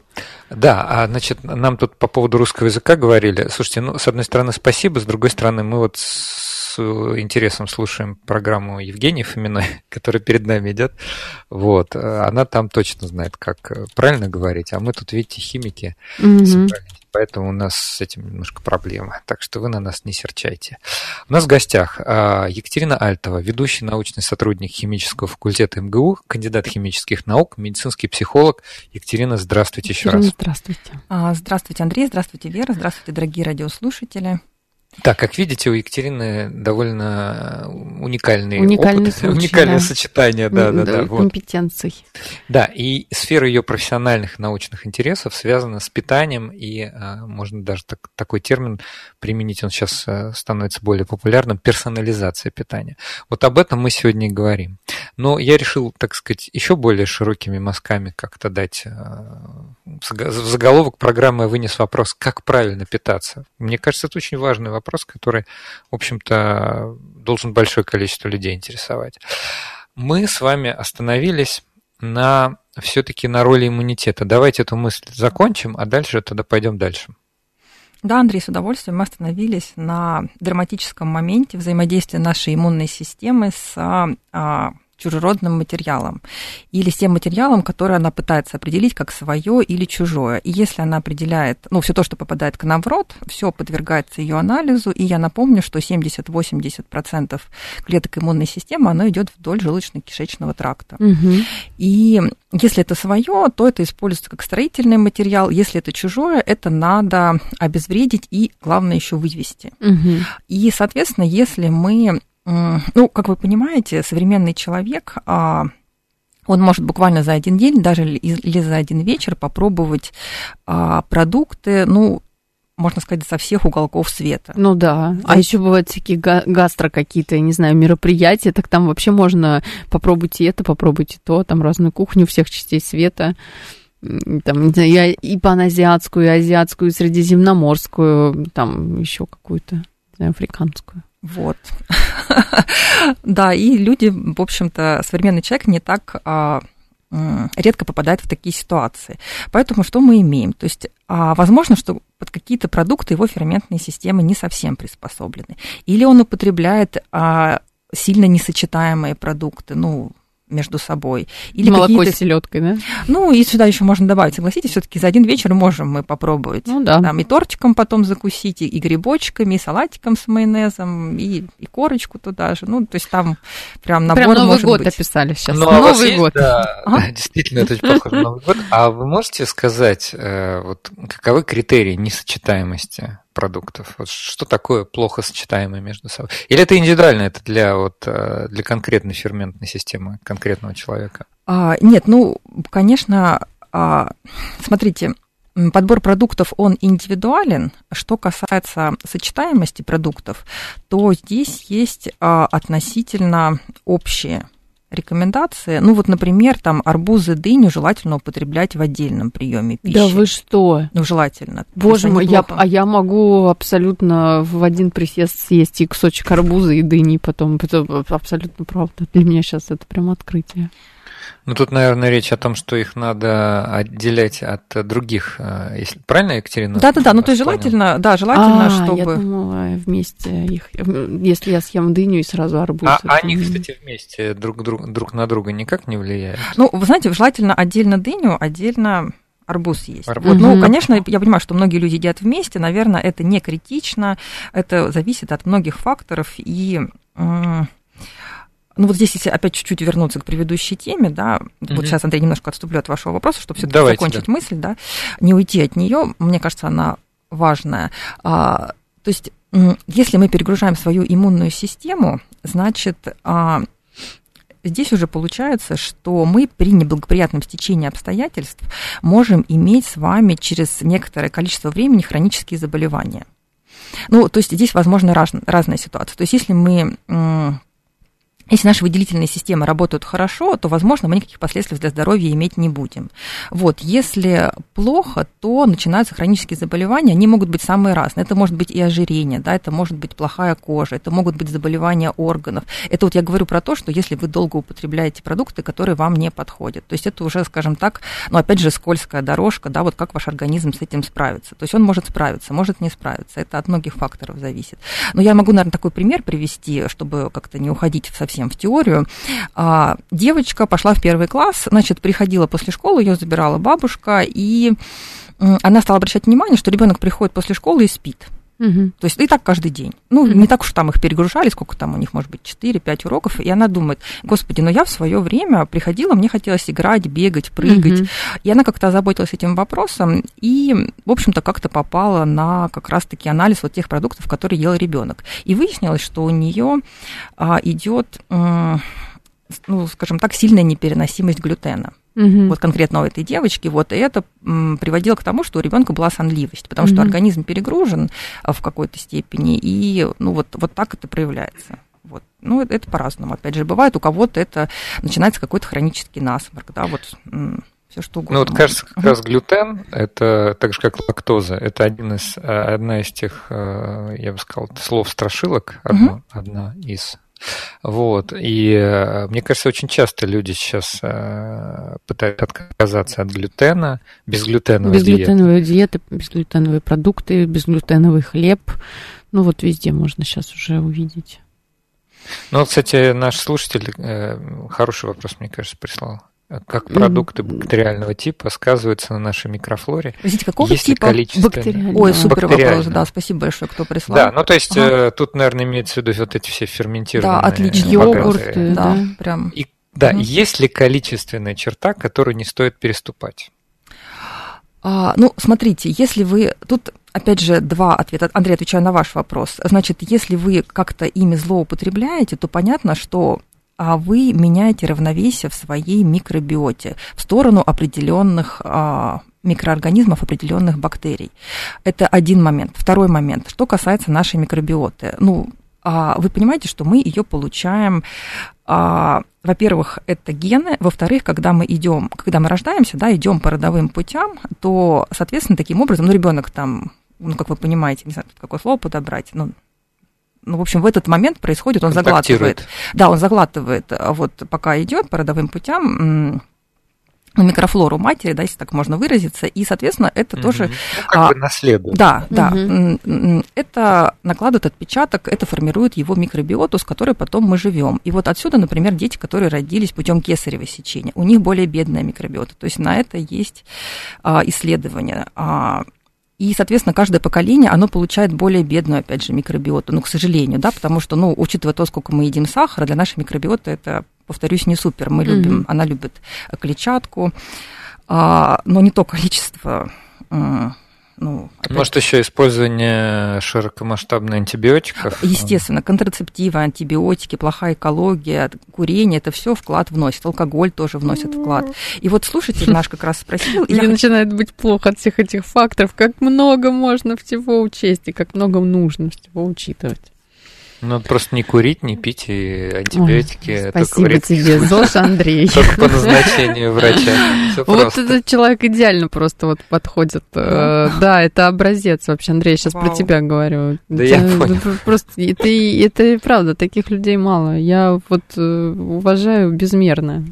[SPEAKER 1] Да, а значит, нам тут по поводу русского языка говорили. Слушайте, ну, с одной стороны, спасибо, с другой стороны, мы вот с интересом слушаем программу Евгении Фоминой, которая перед нами идет. Вот. Она там точно знает, как правильно говорить, а мы тут, видите, химики. Mm-hmm. Поэтому у нас с этим немножко проблема. Так что вы на нас не серчайте. У нас в гостях а, Екатерина Альтова, ведущий научный сотрудник химического факультета МГУ, кандидат химических наук, медицинский психолог. Екатерина, здравствуйте еще
[SPEAKER 2] Екатерина,
[SPEAKER 1] раз.
[SPEAKER 2] Здравствуйте.
[SPEAKER 3] А, здравствуйте, Андрей. Здравствуйте, Вера. Здравствуйте, дорогие радиослушатели.
[SPEAKER 1] Да, как видите, у Екатерины довольно уникальный,
[SPEAKER 2] уникальный
[SPEAKER 1] опыт,
[SPEAKER 2] случай,
[SPEAKER 1] уникальное
[SPEAKER 2] да.
[SPEAKER 1] сочетание да, да, да,
[SPEAKER 2] да, компетенций.
[SPEAKER 1] Вот. Да, и сфера ее профессиональных научных интересов связана с питанием, и а, можно даже так, такой термин применить, он сейчас а, становится более популярным, персонализация питания. Вот об этом мы сегодня и говорим. Но я решил, так сказать, еще более широкими мазками как-то дать а, в заголовок программы вынес вопрос, как правильно питаться. Мне кажется, это очень важный вопрос вопрос, который, в общем-то, должен большое количество людей интересовать. Мы с вами остановились на все-таки на роли иммунитета. Давайте эту мысль закончим, а дальше тогда пойдем дальше.
[SPEAKER 3] Да, Андрей, с удовольствием мы остановились на драматическом моменте взаимодействия нашей иммунной системы с а, чужеродным материалом или с тем материалом, который она пытается определить как свое или чужое. И если она определяет, ну, все то, что попадает к нам в рот, все подвергается ее анализу, и я напомню, что 70-80% клеток иммунной системы, оно идет вдоль желудочно-кишечного тракта.
[SPEAKER 2] Угу.
[SPEAKER 3] И если это свое, то это используется как строительный материал. Если это чужое, это надо обезвредить и, главное, еще вывести.
[SPEAKER 2] Угу.
[SPEAKER 3] И, соответственно, если мы ну, как вы понимаете, современный человек, а, он может буквально за один день, даже или за один вечер попробовать а, продукты, ну, можно сказать, со всех уголков света.
[SPEAKER 2] Ну да. А, а еще бывают всякие гастро какие-то, я не знаю, мероприятия, так там вообще можно попробуйте это, попробуйте то, там разную кухню всех частей света. Там, не знаю, я и паназиатскую, и азиатскую, и средиземноморскую, там еще какую-то, не знаю, африканскую.
[SPEAKER 3] Вот. да, и люди, в общем-то, современный человек не так а, редко попадает в такие ситуации. Поэтому что мы имеем? То есть, а, возможно, что под какие-то продукты его ферментные системы не совсем приспособлены. Или он употребляет а, сильно несочетаемые продукты, ну, между собой.
[SPEAKER 2] Или Молоко с селедкой, да?
[SPEAKER 3] Ну, и сюда еще можно добавить, согласитесь, все-таки за один вечер можем мы попробовать.
[SPEAKER 2] Ну да.
[SPEAKER 3] Там и тортиком потом закусить, и грибочками, и салатиком с майонезом, и, и корочку туда же. Ну, то есть там прям набор
[SPEAKER 2] Прям Новый
[SPEAKER 3] может
[SPEAKER 2] год
[SPEAKER 3] быть.
[SPEAKER 2] описали сейчас.
[SPEAKER 1] Ну, а
[SPEAKER 2] Новый
[SPEAKER 1] есть,
[SPEAKER 2] год.
[SPEAKER 1] Да, а? да, действительно, это очень похоже на Новый год. А вы можете сказать, э, вот каковы критерии несочетаемости продуктов? Вот что такое плохо сочетаемое между собой? Или это индивидуально, это для, вот, э, для конкретной ферментной системы конкретного человека?
[SPEAKER 3] А, нет, ну, конечно, а, смотрите, подбор продуктов, он индивидуален. Что касается сочетаемости продуктов, то здесь есть а, относительно общие рекомендации. Ну вот, например, там арбузы, дыню желательно употреблять в отдельном приеме пищи.
[SPEAKER 2] Да вы что?
[SPEAKER 3] Ну, желательно.
[SPEAKER 2] Боже мой, я, а я могу абсолютно в один присест съесть и кусочек арбуза и дыни потом. Это абсолютно правда. Для меня сейчас это прям открытие.
[SPEAKER 1] Ну, тут, наверное, речь о том, что их надо отделять от других. э, Если... Правильно, Екатерина?
[SPEAKER 3] Да-да-да, ну то есть желательно, да, желательно,
[SPEAKER 2] а,
[SPEAKER 3] чтобы...
[SPEAKER 2] я думала, вместе их, если я съем дыню и сразу арбуз.
[SPEAKER 1] А
[SPEAKER 2] это
[SPEAKER 1] они, кстати, вместе друг, друг, друг на друга никак не влияют?
[SPEAKER 3] Ну, вы знаете, желательно отдельно дыню, отдельно арбуз есть.
[SPEAKER 1] Арбуз.
[SPEAKER 3] Вот, ну,
[SPEAKER 2] Мгм.
[SPEAKER 3] конечно, я понимаю, что многие люди едят вместе, наверное, это не критично, это зависит от многих факторов, и м, ну вот здесь, если опять чуть-чуть вернуться к предыдущей теме, да,
[SPEAKER 1] Мгм.
[SPEAKER 3] вот сейчас, Андрей, немножко отступлю от вашего вопроса, чтобы все-таки закончить
[SPEAKER 1] да.
[SPEAKER 3] мысль, да, не уйти от нее, мне кажется, она важная. А, то есть если мы перегружаем свою иммунную систему, значит, а, здесь уже получается, что мы при неблагоприятном стечении обстоятельств можем иметь с вами через некоторое количество времени хронические заболевания. Ну, то есть здесь, возможно, раз, разная ситуация. То есть если мы если наши выделительные системы работают хорошо, то, возможно, мы никаких последствий для здоровья иметь не будем. Вот. Если плохо, то начинаются хронические заболевания, они могут быть самые разные. Это может быть и ожирение, да, это может быть плохая кожа, это могут быть заболевания органов. Это вот я говорю про то, что если вы долго употребляете продукты, которые вам не подходят. То есть это уже, скажем так, ну, опять же, скользкая дорожка, да, вот как ваш организм с этим справится. То есть он может справиться, может не справиться. Это от многих факторов зависит. Но я могу, наверное, такой пример привести, чтобы как-то не уходить совсем совсем в теорию. А, девочка пошла в первый класс, значит, приходила после школы, ее забирала бабушка, и она стала обращать внимание, что ребенок приходит после школы и спит. Угу. То есть и так каждый день. Ну, угу. не так уж там их перегружали, сколько там у них, может быть, 4-5 уроков. И она думает, господи, но я в свое время приходила, мне хотелось играть, бегать, прыгать. Угу. И она как-то озаботилась этим вопросом и, в общем-то, как-то попала на как раз-таки анализ вот тех продуктов, которые ел ребенок. И выяснилось, что у нее а, идет, ну, скажем так, сильная непереносимость глютена угу. вот конкретно у этой девочки, вот, и это приводило к тому, что у ребенка была сонливость, потому угу. что организм перегружен а, в какой-то степени, и ну, вот, вот так это проявляется. Вот. Ну, это, это по-разному. Опять же, бывает, у кого-то это начинается какой-то хронический насморк, да, вот все что угодно.
[SPEAKER 1] Ну, вот кажется, как раз глютен, это так же, как лактоза, это один из, а, одна из тех, а, я бы сказал, слов страшилок, одно, угу. одна из вот. И э, мне кажется, очень часто люди сейчас э, пытаются отказаться от глютена, безглютеновой
[SPEAKER 2] Безглютеновые диеты. диеты, безглютеновые продукты, безглютеновый хлеб. Ну вот везде можно сейчас уже увидеть.
[SPEAKER 1] Ну, кстати, наш слушатель э, хороший вопрос, мне кажется, прислал как продукты бактериального типа сказываются на нашей микрофлоре.
[SPEAKER 3] Подождите, какого есть типа
[SPEAKER 2] бактериального?
[SPEAKER 3] Ой, супер вопрос, да, спасибо большое, кто прислал.
[SPEAKER 1] Да, ну то есть ага. тут, наверное, имеется в виду вот эти все ферментированные
[SPEAKER 2] Да, отлично. Йогурты,
[SPEAKER 3] да, да, прям.
[SPEAKER 1] И, да, угу. есть ли количественная черта, которую не стоит переступать?
[SPEAKER 3] А, ну, смотрите, если вы... Тут, опять же, два ответа. Андрей, отвечаю на ваш вопрос. Значит, если вы как-то ими злоупотребляете, то понятно, что а вы меняете равновесие в своей микробиоте в сторону определенных а, микроорганизмов, определенных бактерий. Это один момент. Второй момент, что касается нашей микробиоты. Ну, а, вы понимаете, что мы ее получаем во-первых, это гены, во-вторых, когда мы идем, когда мы рождаемся, да, идем по родовым путям, то, соответственно, таким образом, ну, ребенок там, ну, как вы понимаете, не знаю, какое слово подобрать, ну, ну, в общем, в этот момент происходит, он заглатывает. Да, он заглатывает, а вот пока идет по родовым путям, ну, микрофлору матери, да, если так можно выразиться, и, соответственно, это угу. тоже... Ну,
[SPEAKER 1] как а, бы наследует.
[SPEAKER 3] Да, угу. да. Это накладывает отпечаток, это формирует его микробиоту, с которой потом мы живем. И вот отсюда, например, дети, которые родились путем кесарево сечения, у них более бедная микробиота. То есть на это есть а, исследования. А, и, соответственно, каждое поколение, оно получает более бедную, опять же, микробиоту, ну, к сожалению, да, потому что, ну, учитывая то, сколько мы едим сахара, для нашей микробиоты это, повторюсь, не супер. Мы любим, mm-hmm. она любит клетчатку, а, но не то количество
[SPEAKER 1] ну, опять... Может, еще использование широкомасштабных антибиотиков?
[SPEAKER 3] Естественно, контрацептивы, антибиотики, плохая экология, курение, это все вклад вносит. Алкоголь тоже вносит вклад. И вот слушатель наш как раз спросил...
[SPEAKER 2] Мне начинает быть плохо от всех этих факторов. Как много можно всего учесть и как много нужно всего учитывать.
[SPEAKER 1] Ну, просто не курить, не пить и антибиотики.
[SPEAKER 2] Ой, спасибо тебе, ЗОЖ Андрей.
[SPEAKER 1] Только по назначению врача.
[SPEAKER 2] вот этот человек идеально просто вот подходит. Э, да, это образец вообще, Андрей, сейчас про тебя говорю.
[SPEAKER 1] Да я понял.
[SPEAKER 2] Просто это, это правда, таких людей мало. Я вот э, уважаю безмерно.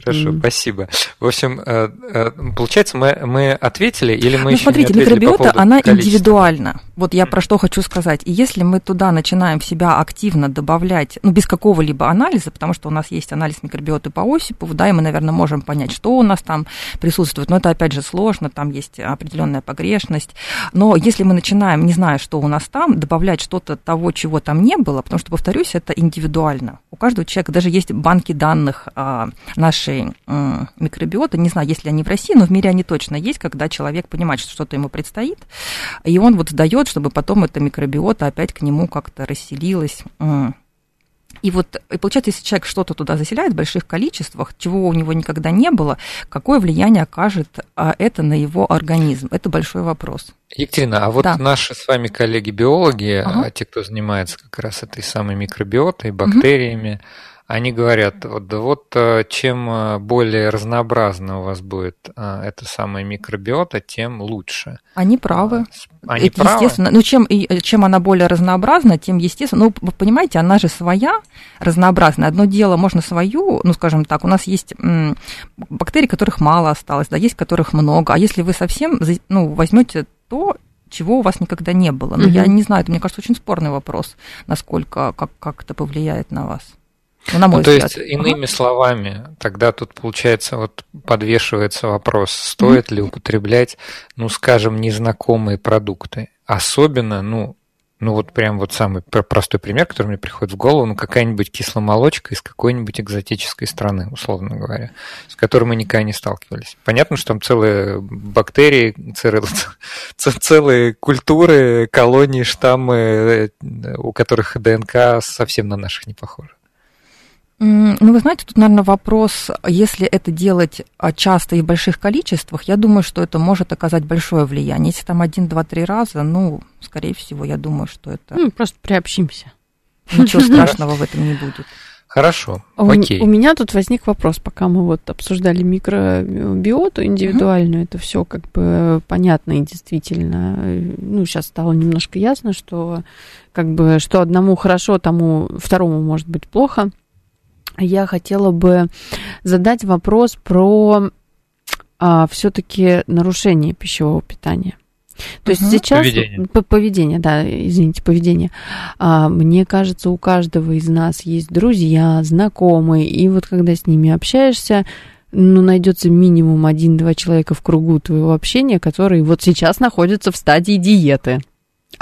[SPEAKER 1] Хорошо, mm. спасибо. В общем, э, э, получается, мы, мы ответили или мы ну, еще
[SPEAKER 3] смотрите,
[SPEAKER 1] не
[SPEAKER 3] ответили микробиота, по она индивидуальна. Вот я про что хочу сказать. И если мы туда начинаем в себя активно добавлять, ну, без какого-либо анализа, потому что у нас есть анализ микробиоты по Осипову, да, и мы, наверное, можем понять, что у нас там присутствует. Но это, опять же, сложно, там есть определенная погрешность. Но если мы начинаем, не зная, что у нас там, добавлять что-то того, чего там не было, потому что, повторюсь, это индивидуально. У каждого человека даже есть банки данных а, нашей микробиоты, не знаю, есть ли они в России, но в мире они точно есть, когда человек понимает, что что-то ему предстоит, и он вот сдает чтобы потом эта микробиота опять к нему как-то расселилась. И вот, и получается, если человек что-то туда заселяет в больших количествах, чего у него никогда не было, какое влияние окажет а, это на его организм? Это большой вопрос.
[SPEAKER 1] Екатерина, а вот да. наши с вами коллеги-биологи, ага. те, кто занимается как раз этой самой микробиотой, бактериями, угу они говорят, вот, да вот э, чем э, более разнообразна у вас будет э, эта самая микробиота, тем лучше.
[SPEAKER 3] Они правы.
[SPEAKER 1] Они Это правы?
[SPEAKER 3] естественно. Ну, чем, чем она более разнообразна, тем естественно. Ну, вы понимаете, она же своя, разнообразная. Одно дело, можно свою, ну, скажем так, у нас есть бактерии, которых мало осталось, да, есть которых много. А если вы совсем, ну, возьмете то, чего у вас никогда не было. Ну, угу. я не знаю, это, мне кажется, очень спорный вопрос, насколько, как, как это повлияет на вас.
[SPEAKER 1] Ну, на мой ну, то взгляд. есть, иными ага. словами, тогда тут, получается, вот подвешивается вопрос, стоит mm-hmm. ли употреблять, ну, скажем, незнакомые продукты. Особенно, ну, ну вот прям вот самый простой пример, который мне приходит в голову, ну какая-нибудь кисломолочка из какой-нибудь экзотической страны, условно говоря, с которой мы никогда не сталкивались. Понятно, что там целые бактерии, целые, целые культуры, колонии, штаммы, э, у которых ДНК совсем на наших не похожа.
[SPEAKER 3] Ну, вы знаете, тут, наверное, вопрос, если это делать а, часто и в больших количествах, я думаю, что это может оказать большое влияние. Если там один, два, три раза, ну, скорее всего, я думаю, что это...
[SPEAKER 2] Ну, просто приобщимся.
[SPEAKER 3] Ничего страшного в этом не будет.
[SPEAKER 1] Хорошо, окей.
[SPEAKER 2] У, у меня тут возник вопрос, пока мы вот обсуждали микробиоту индивидуальную, uh-huh. это все как бы понятно и действительно, ну, сейчас стало немножко ясно, что как бы, что одному хорошо, тому второму может быть плохо я хотела бы задать вопрос про а, все-таки нарушение пищевого питания. То есть сейчас поведение. поведение, да, извините, поведение. А, мне кажется, у каждого из нас есть друзья, знакомые, и вот когда с ними общаешься, ну, найдется минимум один-два человека в кругу твоего общения, которые вот сейчас находятся в стадии диеты.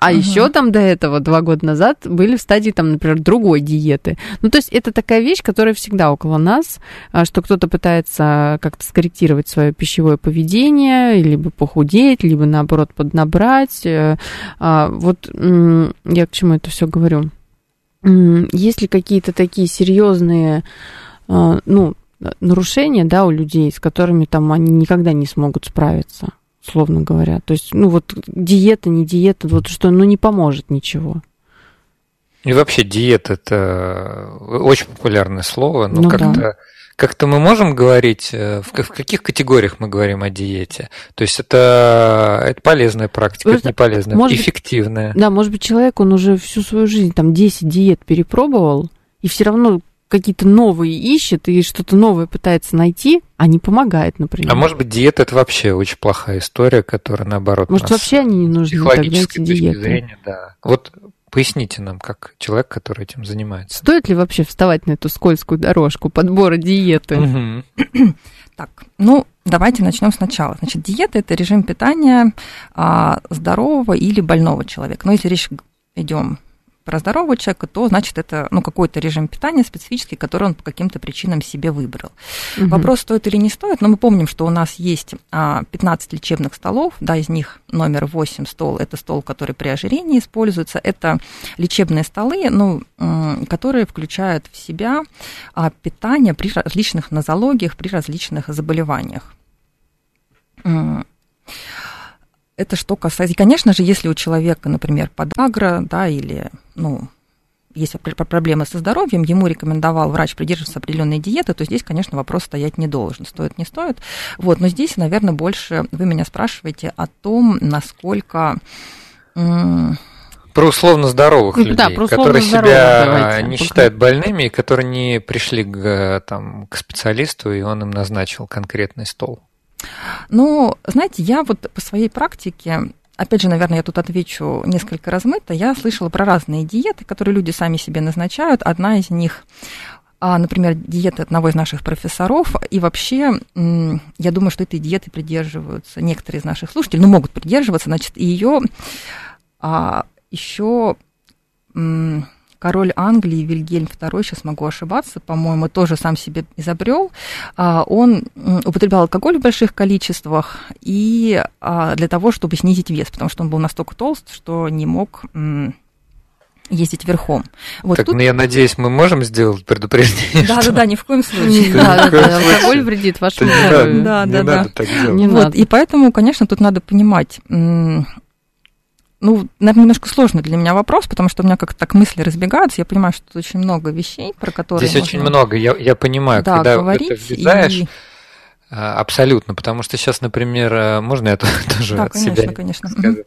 [SPEAKER 2] А угу. еще там до этого, два года назад, были в стадии, там, например, другой диеты. Ну, то есть это такая вещь, которая всегда около нас, а, что кто-то пытается как-то скорректировать свое пищевое поведение, либо похудеть, либо, наоборот, поднабрать. Э, а, вот я к чему это все говорю? Есть ли какие-то такие серьезные, а, ну, нарушения, да, у людей, с которыми там они никогда не смогут справиться? Условно говоря. То есть, ну вот диета, не диета, вот что, ну не поможет ничего.
[SPEAKER 1] И вообще диета это очень популярное слово, но ну, как-то да. как-то мы можем говорить, э, в, в каких категориях мы говорим о диете? То есть это, это полезная практика, Просто, это не полезная, может эффективная.
[SPEAKER 2] Быть, да, может быть, человек, он уже всю свою жизнь там 10 диет перепробовал, и все равно какие-то новые ищет и что-то новое пытается найти, а не помогает, например.
[SPEAKER 1] А может быть, диета это вообще очень плохая история, которая наоборот.
[SPEAKER 2] Может, вообще они не нужны
[SPEAKER 1] психологической тогда, эти диеты. зрения, да. Вот поясните нам, как человек, который этим занимается.
[SPEAKER 2] Стоит ли вообще вставать на эту скользкую дорожку подбора диеты?
[SPEAKER 3] Так, ну, давайте начнем сначала. Значит, диета это режим питания а, здорового или больного человека. Но если речь идем про здорового человека, то значит это ну, какой-то режим питания специфический, который он по каким-то причинам себе выбрал. Угу. Вопрос, стоит или не стоит, но мы помним, что у нас есть 15 а, лечебных столов, да, из них номер 8 стол, это стол, который при ожирении используется, это лечебные столы, ну, которые включают в себя а, питание при различных нозологиях, при различных заболеваниях. Это что касается... И, конечно же, если у человека, например, подагра, да, или, ну, есть проблемы со здоровьем, ему рекомендовал врач придерживаться определенной диеты, то здесь, конечно, вопрос стоять не должен, стоит, не стоит. Вот, но здесь, наверное, больше вы меня спрашиваете о том, насколько...
[SPEAKER 1] Про условно здоровых людей, да, про условно которые себя давайте, не считают больными, и которые не пришли к, там, к специалисту, и он им назначил конкретный стол.
[SPEAKER 3] Ну, знаете, я вот по своей практике опять же, наверное, я тут отвечу несколько размыто. Я слышала про разные диеты, которые люди сами себе назначают. Одна из них а, например, диета одного из наших профессоров, и вообще, я думаю, что этой диеты придерживаются некоторые из наших слушателей, ну, могут придерживаться, значит, ее а, еще король Англии Вильгельм II, сейчас могу ошибаться, по-моему, тоже сам себе изобрел. А, он употреблял алкоголь в больших количествах и а, для того, чтобы снизить вес, потому что он был настолько толст, что не мог ездить верхом.
[SPEAKER 1] Вот так, тут... ну, я надеюсь, мы можем сделать предупреждение.
[SPEAKER 3] Да, да, да, ни в коем случае.
[SPEAKER 2] Да, да, алкоголь вредит вашему здоровью.
[SPEAKER 3] Да, да, да. Не надо И поэтому, конечно, тут надо понимать, ну, наверное, немножко сложный для меня вопрос, потому что у меня как-то так мысли разбегаются. Я понимаю, что тут очень много вещей, про которые.
[SPEAKER 1] Здесь очень много, я, я понимаю, да, когда говорить это влезаешь. И... А, абсолютно, потому что сейчас, например, э, можно я тоже да, от
[SPEAKER 3] конечно,
[SPEAKER 1] себя
[SPEAKER 3] конечно.
[SPEAKER 1] скажу?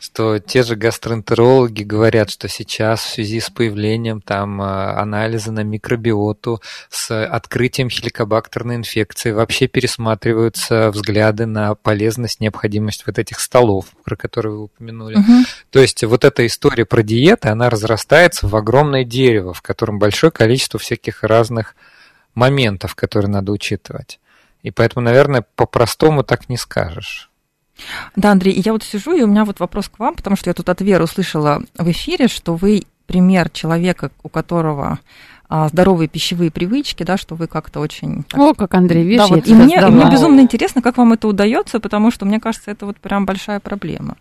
[SPEAKER 1] Что те же гастроэнтерологи говорят, что сейчас в связи с появлением там э, анализа на микробиоту, с открытием хеликобактерной инфекции вообще пересматриваются взгляды на полезность, необходимость вот этих столов, про которые вы упомянули. Угу. То есть вот эта история про диеты, она разрастается в огромное дерево, в котором большое количество всяких разных моментов, которые надо учитывать. И поэтому, наверное, по-простому так не скажешь.
[SPEAKER 3] Да, Андрей, я вот сижу, и у меня вот вопрос к вам, потому что я тут от Веры услышала в эфире, что вы пример человека, у которого а, здоровые пищевые привычки, да, что вы как-то очень...
[SPEAKER 2] Так, О, как Андрей, видишь,
[SPEAKER 3] да, вот, и, мне, и мне безумно интересно, как вам это удается, потому что, мне кажется, это вот прям большая проблема.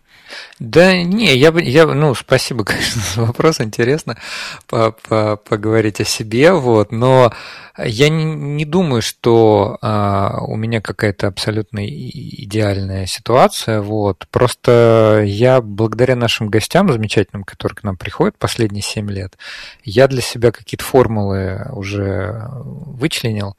[SPEAKER 1] Да не, я, я ну, спасибо, конечно, за вопрос, интересно по -по поговорить о себе, вот, но я не, не думаю, что а, у меня какая-то абсолютно идеальная ситуация, вот, просто я благодаря нашим гостям замечательным, которые к нам приходят последние 7 лет, я для себя какие-то формулы уже вычленил,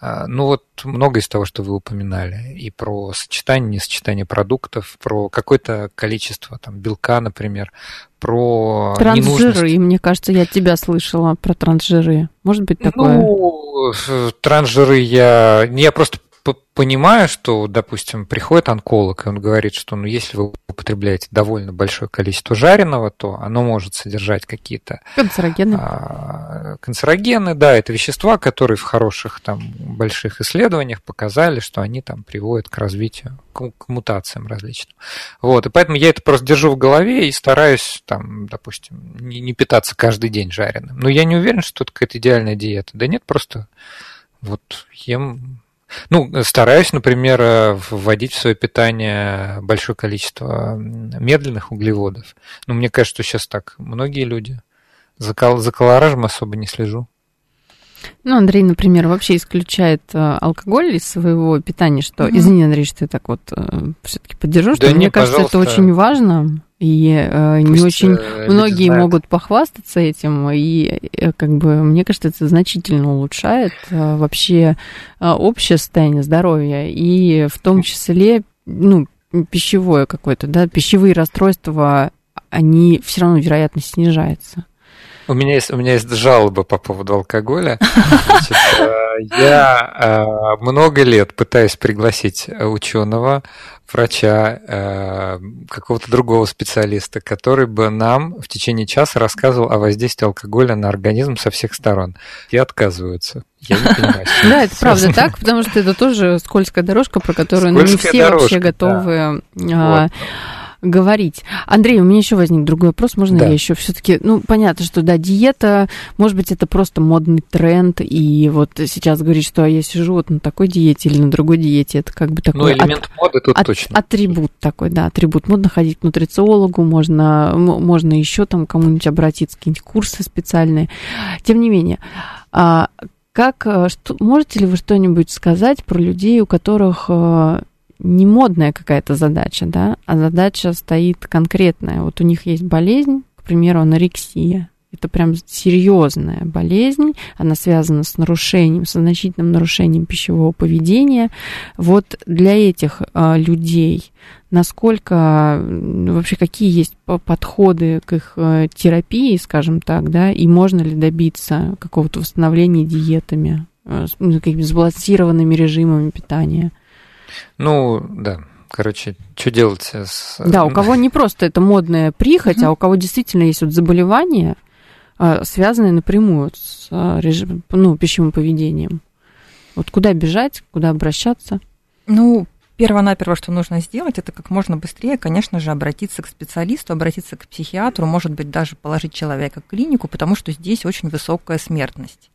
[SPEAKER 1] а, ну вот много из того, что вы упоминали, и про сочетание, несочетание продуктов, про какое-то количество там белка, например, про
[SPEAKER 2] трансжиры. Мне кажется, я тебя слышала про трансжиры. Может быть такое?
[SPEAKER 1] Ну, трансжиры я... Я просто понимаю, что, допустим, приходит онколог, и он говорит, что ну, если вы употребляете довольно большое количество жареного, то оно может содержать какие-то...
[SPEAKER 2] Канцерогены.
[SPEAKER 1] А, канцерогены, да, это вещества, которые в хороших там больших исследованиях показали, что они там приводят к развитию, к, к мутациям различным. Вот, и поэтому я это просто держу в голове и стараюсь там, допустим, не, не питаться каждый день жареным. Но я не уверен, что это какая-то идеальная диета. Да нет, просто вот ем ну, стараюсь, например, э, вводить в свое питание большое количество медленных углеводов. Но мне кажется, что сейчас так многие люди. За, кол- за колоражем особо не слежу.
[SPEAKER 2] Ну, Андрей, например, вообще исключает э, алкоголь из своего питания, что, mm-hmm. извини, Андрей, что ты так вот э, все-таки поддержу, что да мне не, кажется, это очень важно, и э, не очень э, многие знают. могут похвастаться этим, и э, как бы мне кажется, это значительно улучшает э, вообще э, общее состояние здоровья, и в том числе, ну, пищевое какое-то, да, пищевые расстройства, они все равно вероятность снижается.
[SPEAKER 1] У меня есть, у меня есть жалоба по поводу алкоголя. Значит, э, я э, много лет пытаюсь пригласить ученого, врача, э, какого-то другого специалиста, который бы нам в течение часа рассказывал о воздействии алкоголя на организм со всех сторон. И отказываются. Я не понимаю.
[SPEAKER 2] Да, это правда так, потому что это тоже скользкая дорожка, про которую ну, не все вообще готовы а, говорить. Андрей, у меня еще возник другой вопрос. Можно да. я еще все-таки... Ну, понятно, что да, диета, может быть, это просто модный тренд, и вот сейчас говорить, что я сижу вот на такой диете или на другой диете, это как бы такой...
[SPEAKER 1] Ну, элемент от, моды тут
[SPEAKER 2] от,
[SPEAKER 1] точно.
[SPEAKER 2] Атрибут такой, да, атрибут. Можно ходить к нутрициологу, можно, можно еще там кому-нибудь обратиться, какие-нибудь курсы специальные. Тем не менее, а, как, э, что, можете ли вы что-нибудь сказать про людей, у которых э, не модная какая-то задача, да, а задача стоит конкретная. Вот у них есть болезнь, к примеру, анорексия. Это прям серьезная болезнь, она связана с нарушением, со значительным нарушением пищевого поведения. Вот для этих а, людей насколько вообще какие есть подходы к их э, терапии, скажем так, да, и можно ли добиться какого-то восстановления диетами, э, ну, какими-то сбалансированными режимами питания?
[SPEAKER 1] Ну, да. Короче, что делать с...
[SPEAKER 2] Да, у кого не просто это модная прихоть, а у кого действительно есть вот заболевания, а, связанные напрямую с а, режим, ну, пищевым поведением. Вот куда бежать, куда обращаться?
[SPEAKER 3] Ну, перво-наперво, что нужно сделать, это как можно быстрее, конечно же, обратиться к специалисту, обратиться к психиатру, может быть, даже положить человека в клинику, потому что здесь очень высокая смертность.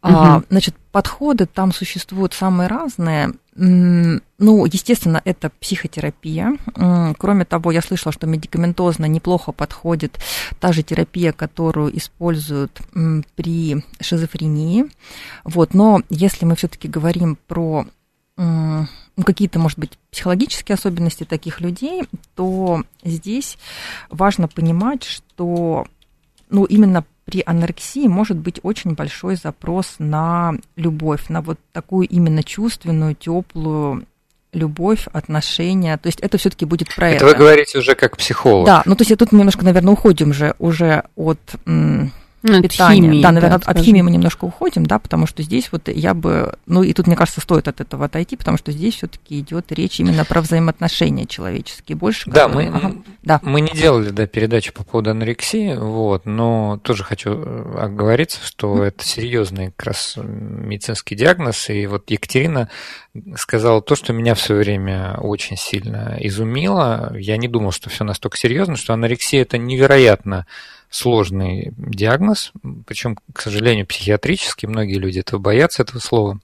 [SPEAKER 3] А, значит, подходы там существуют самые разные. Ну, естественно, это психотерапия. Кроме того, я слышала, что медикаментозно неплохо подходит та же терапия, которую используют при шизофрении. Вот, но если мы все-таки говорим про ну, какие-то, может быть, психологические особенности таких людей, то здесь важно понимать, что ну, именно при анорексии может быть очень большой запрос на любовь, на вот такую именно чувственную, теплую любовь, отношения. То есть это все-таки будет про это.
[SPEAKER 1] Это вы говорите уже как психолог.
[SPEAKER 3] Да, ну то есть тут немножко, наверное, уходим же уже от ну, питания. Химии, да, наверное, да, от, от химии мы немножко уходим, да, потому что здесь вот я бы, ну и тут, мне кажется, стоит от этого отойти, потому что здесь все-таки идет речь именно про взаимоотношения человеческие больше.
[SPEAKER 1] Да, мы, ага, да. мы не делали да, передачу по поводу анорексии, вот, но тоже хочу э, оговориться, что это серьезный как раз медицинский диагноз, и вот Екатерина сказала то, что меня в свое время очень сильно изумило. Я не думал, что все настолько серьезно, что анорексия это невероятно сложный диагноз, причем, к сожалению, психиатрический, многие люди этого боятся, этого слова.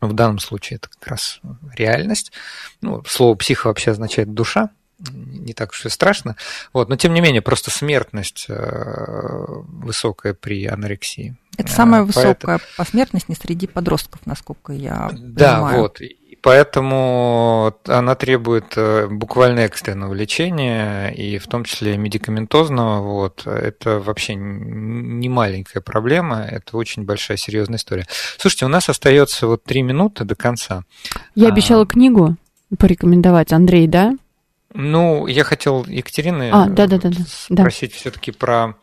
[SPEAKER 1] В данном случае это как раз реальность. Ну, слово псих вообще означает душа, не так уж и страшно. Вот, но тем не менее, просто смертность э, высокая при анорексии.
[SPEAKER 3] Это самая высокая Поэтому... по смертности среди подростков, насколько я
[SPEAKER 1] да,
[SPEAKER 3] понимаю.
[SPEAKER 1] Да, вот поэтому она требует э, буквально экстренного лечения, и в том числе медикаментозного. Вот. Это вообще не маленькая проблема, это очень большая серьезная история. Слушайте, у нас остается вот три минуты до конца.
[SPEAKER 2] Я а, обещала книгу порекомендовать, Андрей, да?
[SPEAKER 1] Ну, я хотел Екатерины
[SPEAKER 2] а, да, да, да,
[SPEAKER 1] да. спросить все-таки про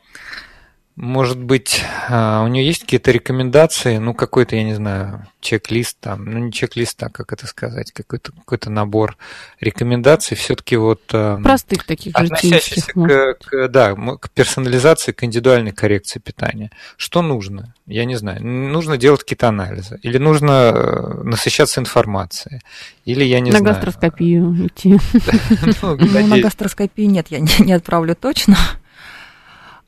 [SPEAKER 1] может быть, а, у нее есть какие-то рекомендации, ну, какой-то, я не знаю, чек-лист там, ну, не чек-лист, а как это сказать, какой-то какой набор рекомендаций, все-таки вот... А,
[SPEAKER 2] Простых таких
[SPEAKER 1] Относящихся к, к, да, к персонализации, к индивидуальной коррекции питания. Что нужно? Я не знаю. Нужно делать какие-то анализы? Или нужно э, насыщаться информацией? Или я не
[SPEAKER 2] на
[SPEAKER 1] знаю...
[SPEAKER 2] На гастроскопию идти.
[SPEAKER 3] Ну, на гастроскопию нет, я не отправлю точно.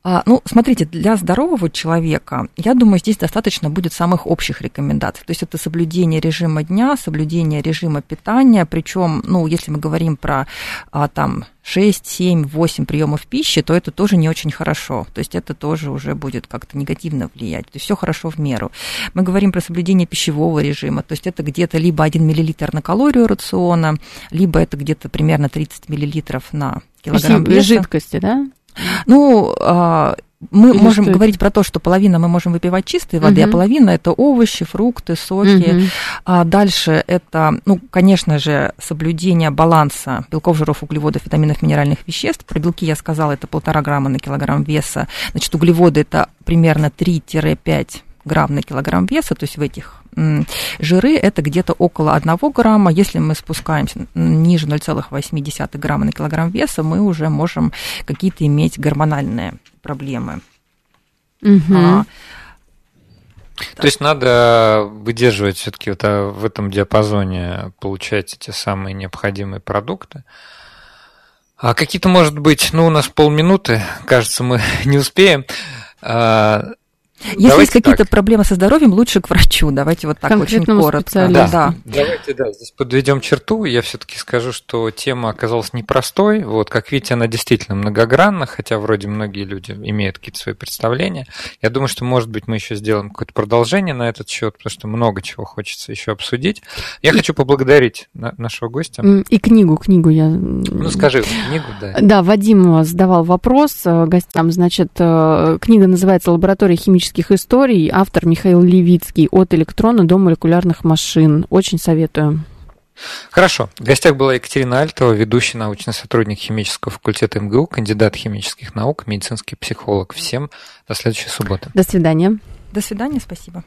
[SPEAKER 3] А, ну, смотрите, для здорового человека, я думаю, здесь достаточно будет самых общих рекомендаций. То есть это соблюдение режима дня, соблюдение режима питания, причем, ну, если мы говорим про а, там 6, 7, 8 приемов пищи, то это тоже не очень хорошо. То есть это тоже уже будет как-то негативно влиять. То есть все хорошо в меру. Мы говорим про соблюдение пищевого режима. То есть это где-то либо 1 миллилитр на калорию рациона, либо это где-то примерно 30 миллилитров на килограмм веса.
[SPEAKER 2] жидкости, да?
[SPEAKER 3] Ну, а, мы Или можем что говорить про то, что половина мы можем выпивать чистой воды, угу. а половина это овощи, фрукты, соки. Угу. А дальше это, ну, конечно же, соблюдение баланса белков, жиров, углеводов, витаминов, минеральных веществ. Про белки я сказала, это полтора грамма на килограмм веса. Значит, углеводы это примерно 3-5 грамм на килограмм веса, то есть в этих жиры это где-то около 1 грамма. Если мы спускаемся ниже 0,8 грамма на килограмм веса, мы уже можем какие-то иметь гормональные проблемы.
[SPEAKER 2] Угу. А,
[SPEAKER 1] то есть надо выдерживать все-таки вот а, в этом диапазоне, получать эти самые необходимые продукты. А какие-то, может быть, ну, у нас полминуты, кажется, мы не успеем. А,
[SPEAKER 3] если Давайте есть какие-то проблемы со здоровьем, лучше к врачу. Давайте вот так очень коротко.
[SPEAKER 1] Да. да. Давайте, да, здесь подведем черту. Я все-таки скажу, что тема оказалась непростой. Вот, как видите, она действительно многогранна, хотя вроде многие люди имеют какие-то свои представления. Я думаю, что, может быть, мы еще сделаем какое-то продолжение на этот счет, потому что много чего хочется еще обсудить. Я и... хочу поблагодарить нашего гостя.
[SPEAKER 2] И книгу, книгу я...
[SPEAKER 1] Ну, скажи, книгу, да.
[SPEAKER 2] Да, Вадим задавал вопрос э, гостям. Значит, э, книга называется «Лаборатория химических исторических историй. Автор Михаил Левицкий от электрона до молекулярных машин. Очень советую.
[SPEAKER 1] Хорошо. В гостях была Екатерина Альтова, ведущий научный сотрудник химического факультета МГУ, кандидат химических наук, медицинский психолог. Всем до следующей субботы.
[SPEAKER 2] До свидания.
[SPEAKER 3] До свидания, спасибо.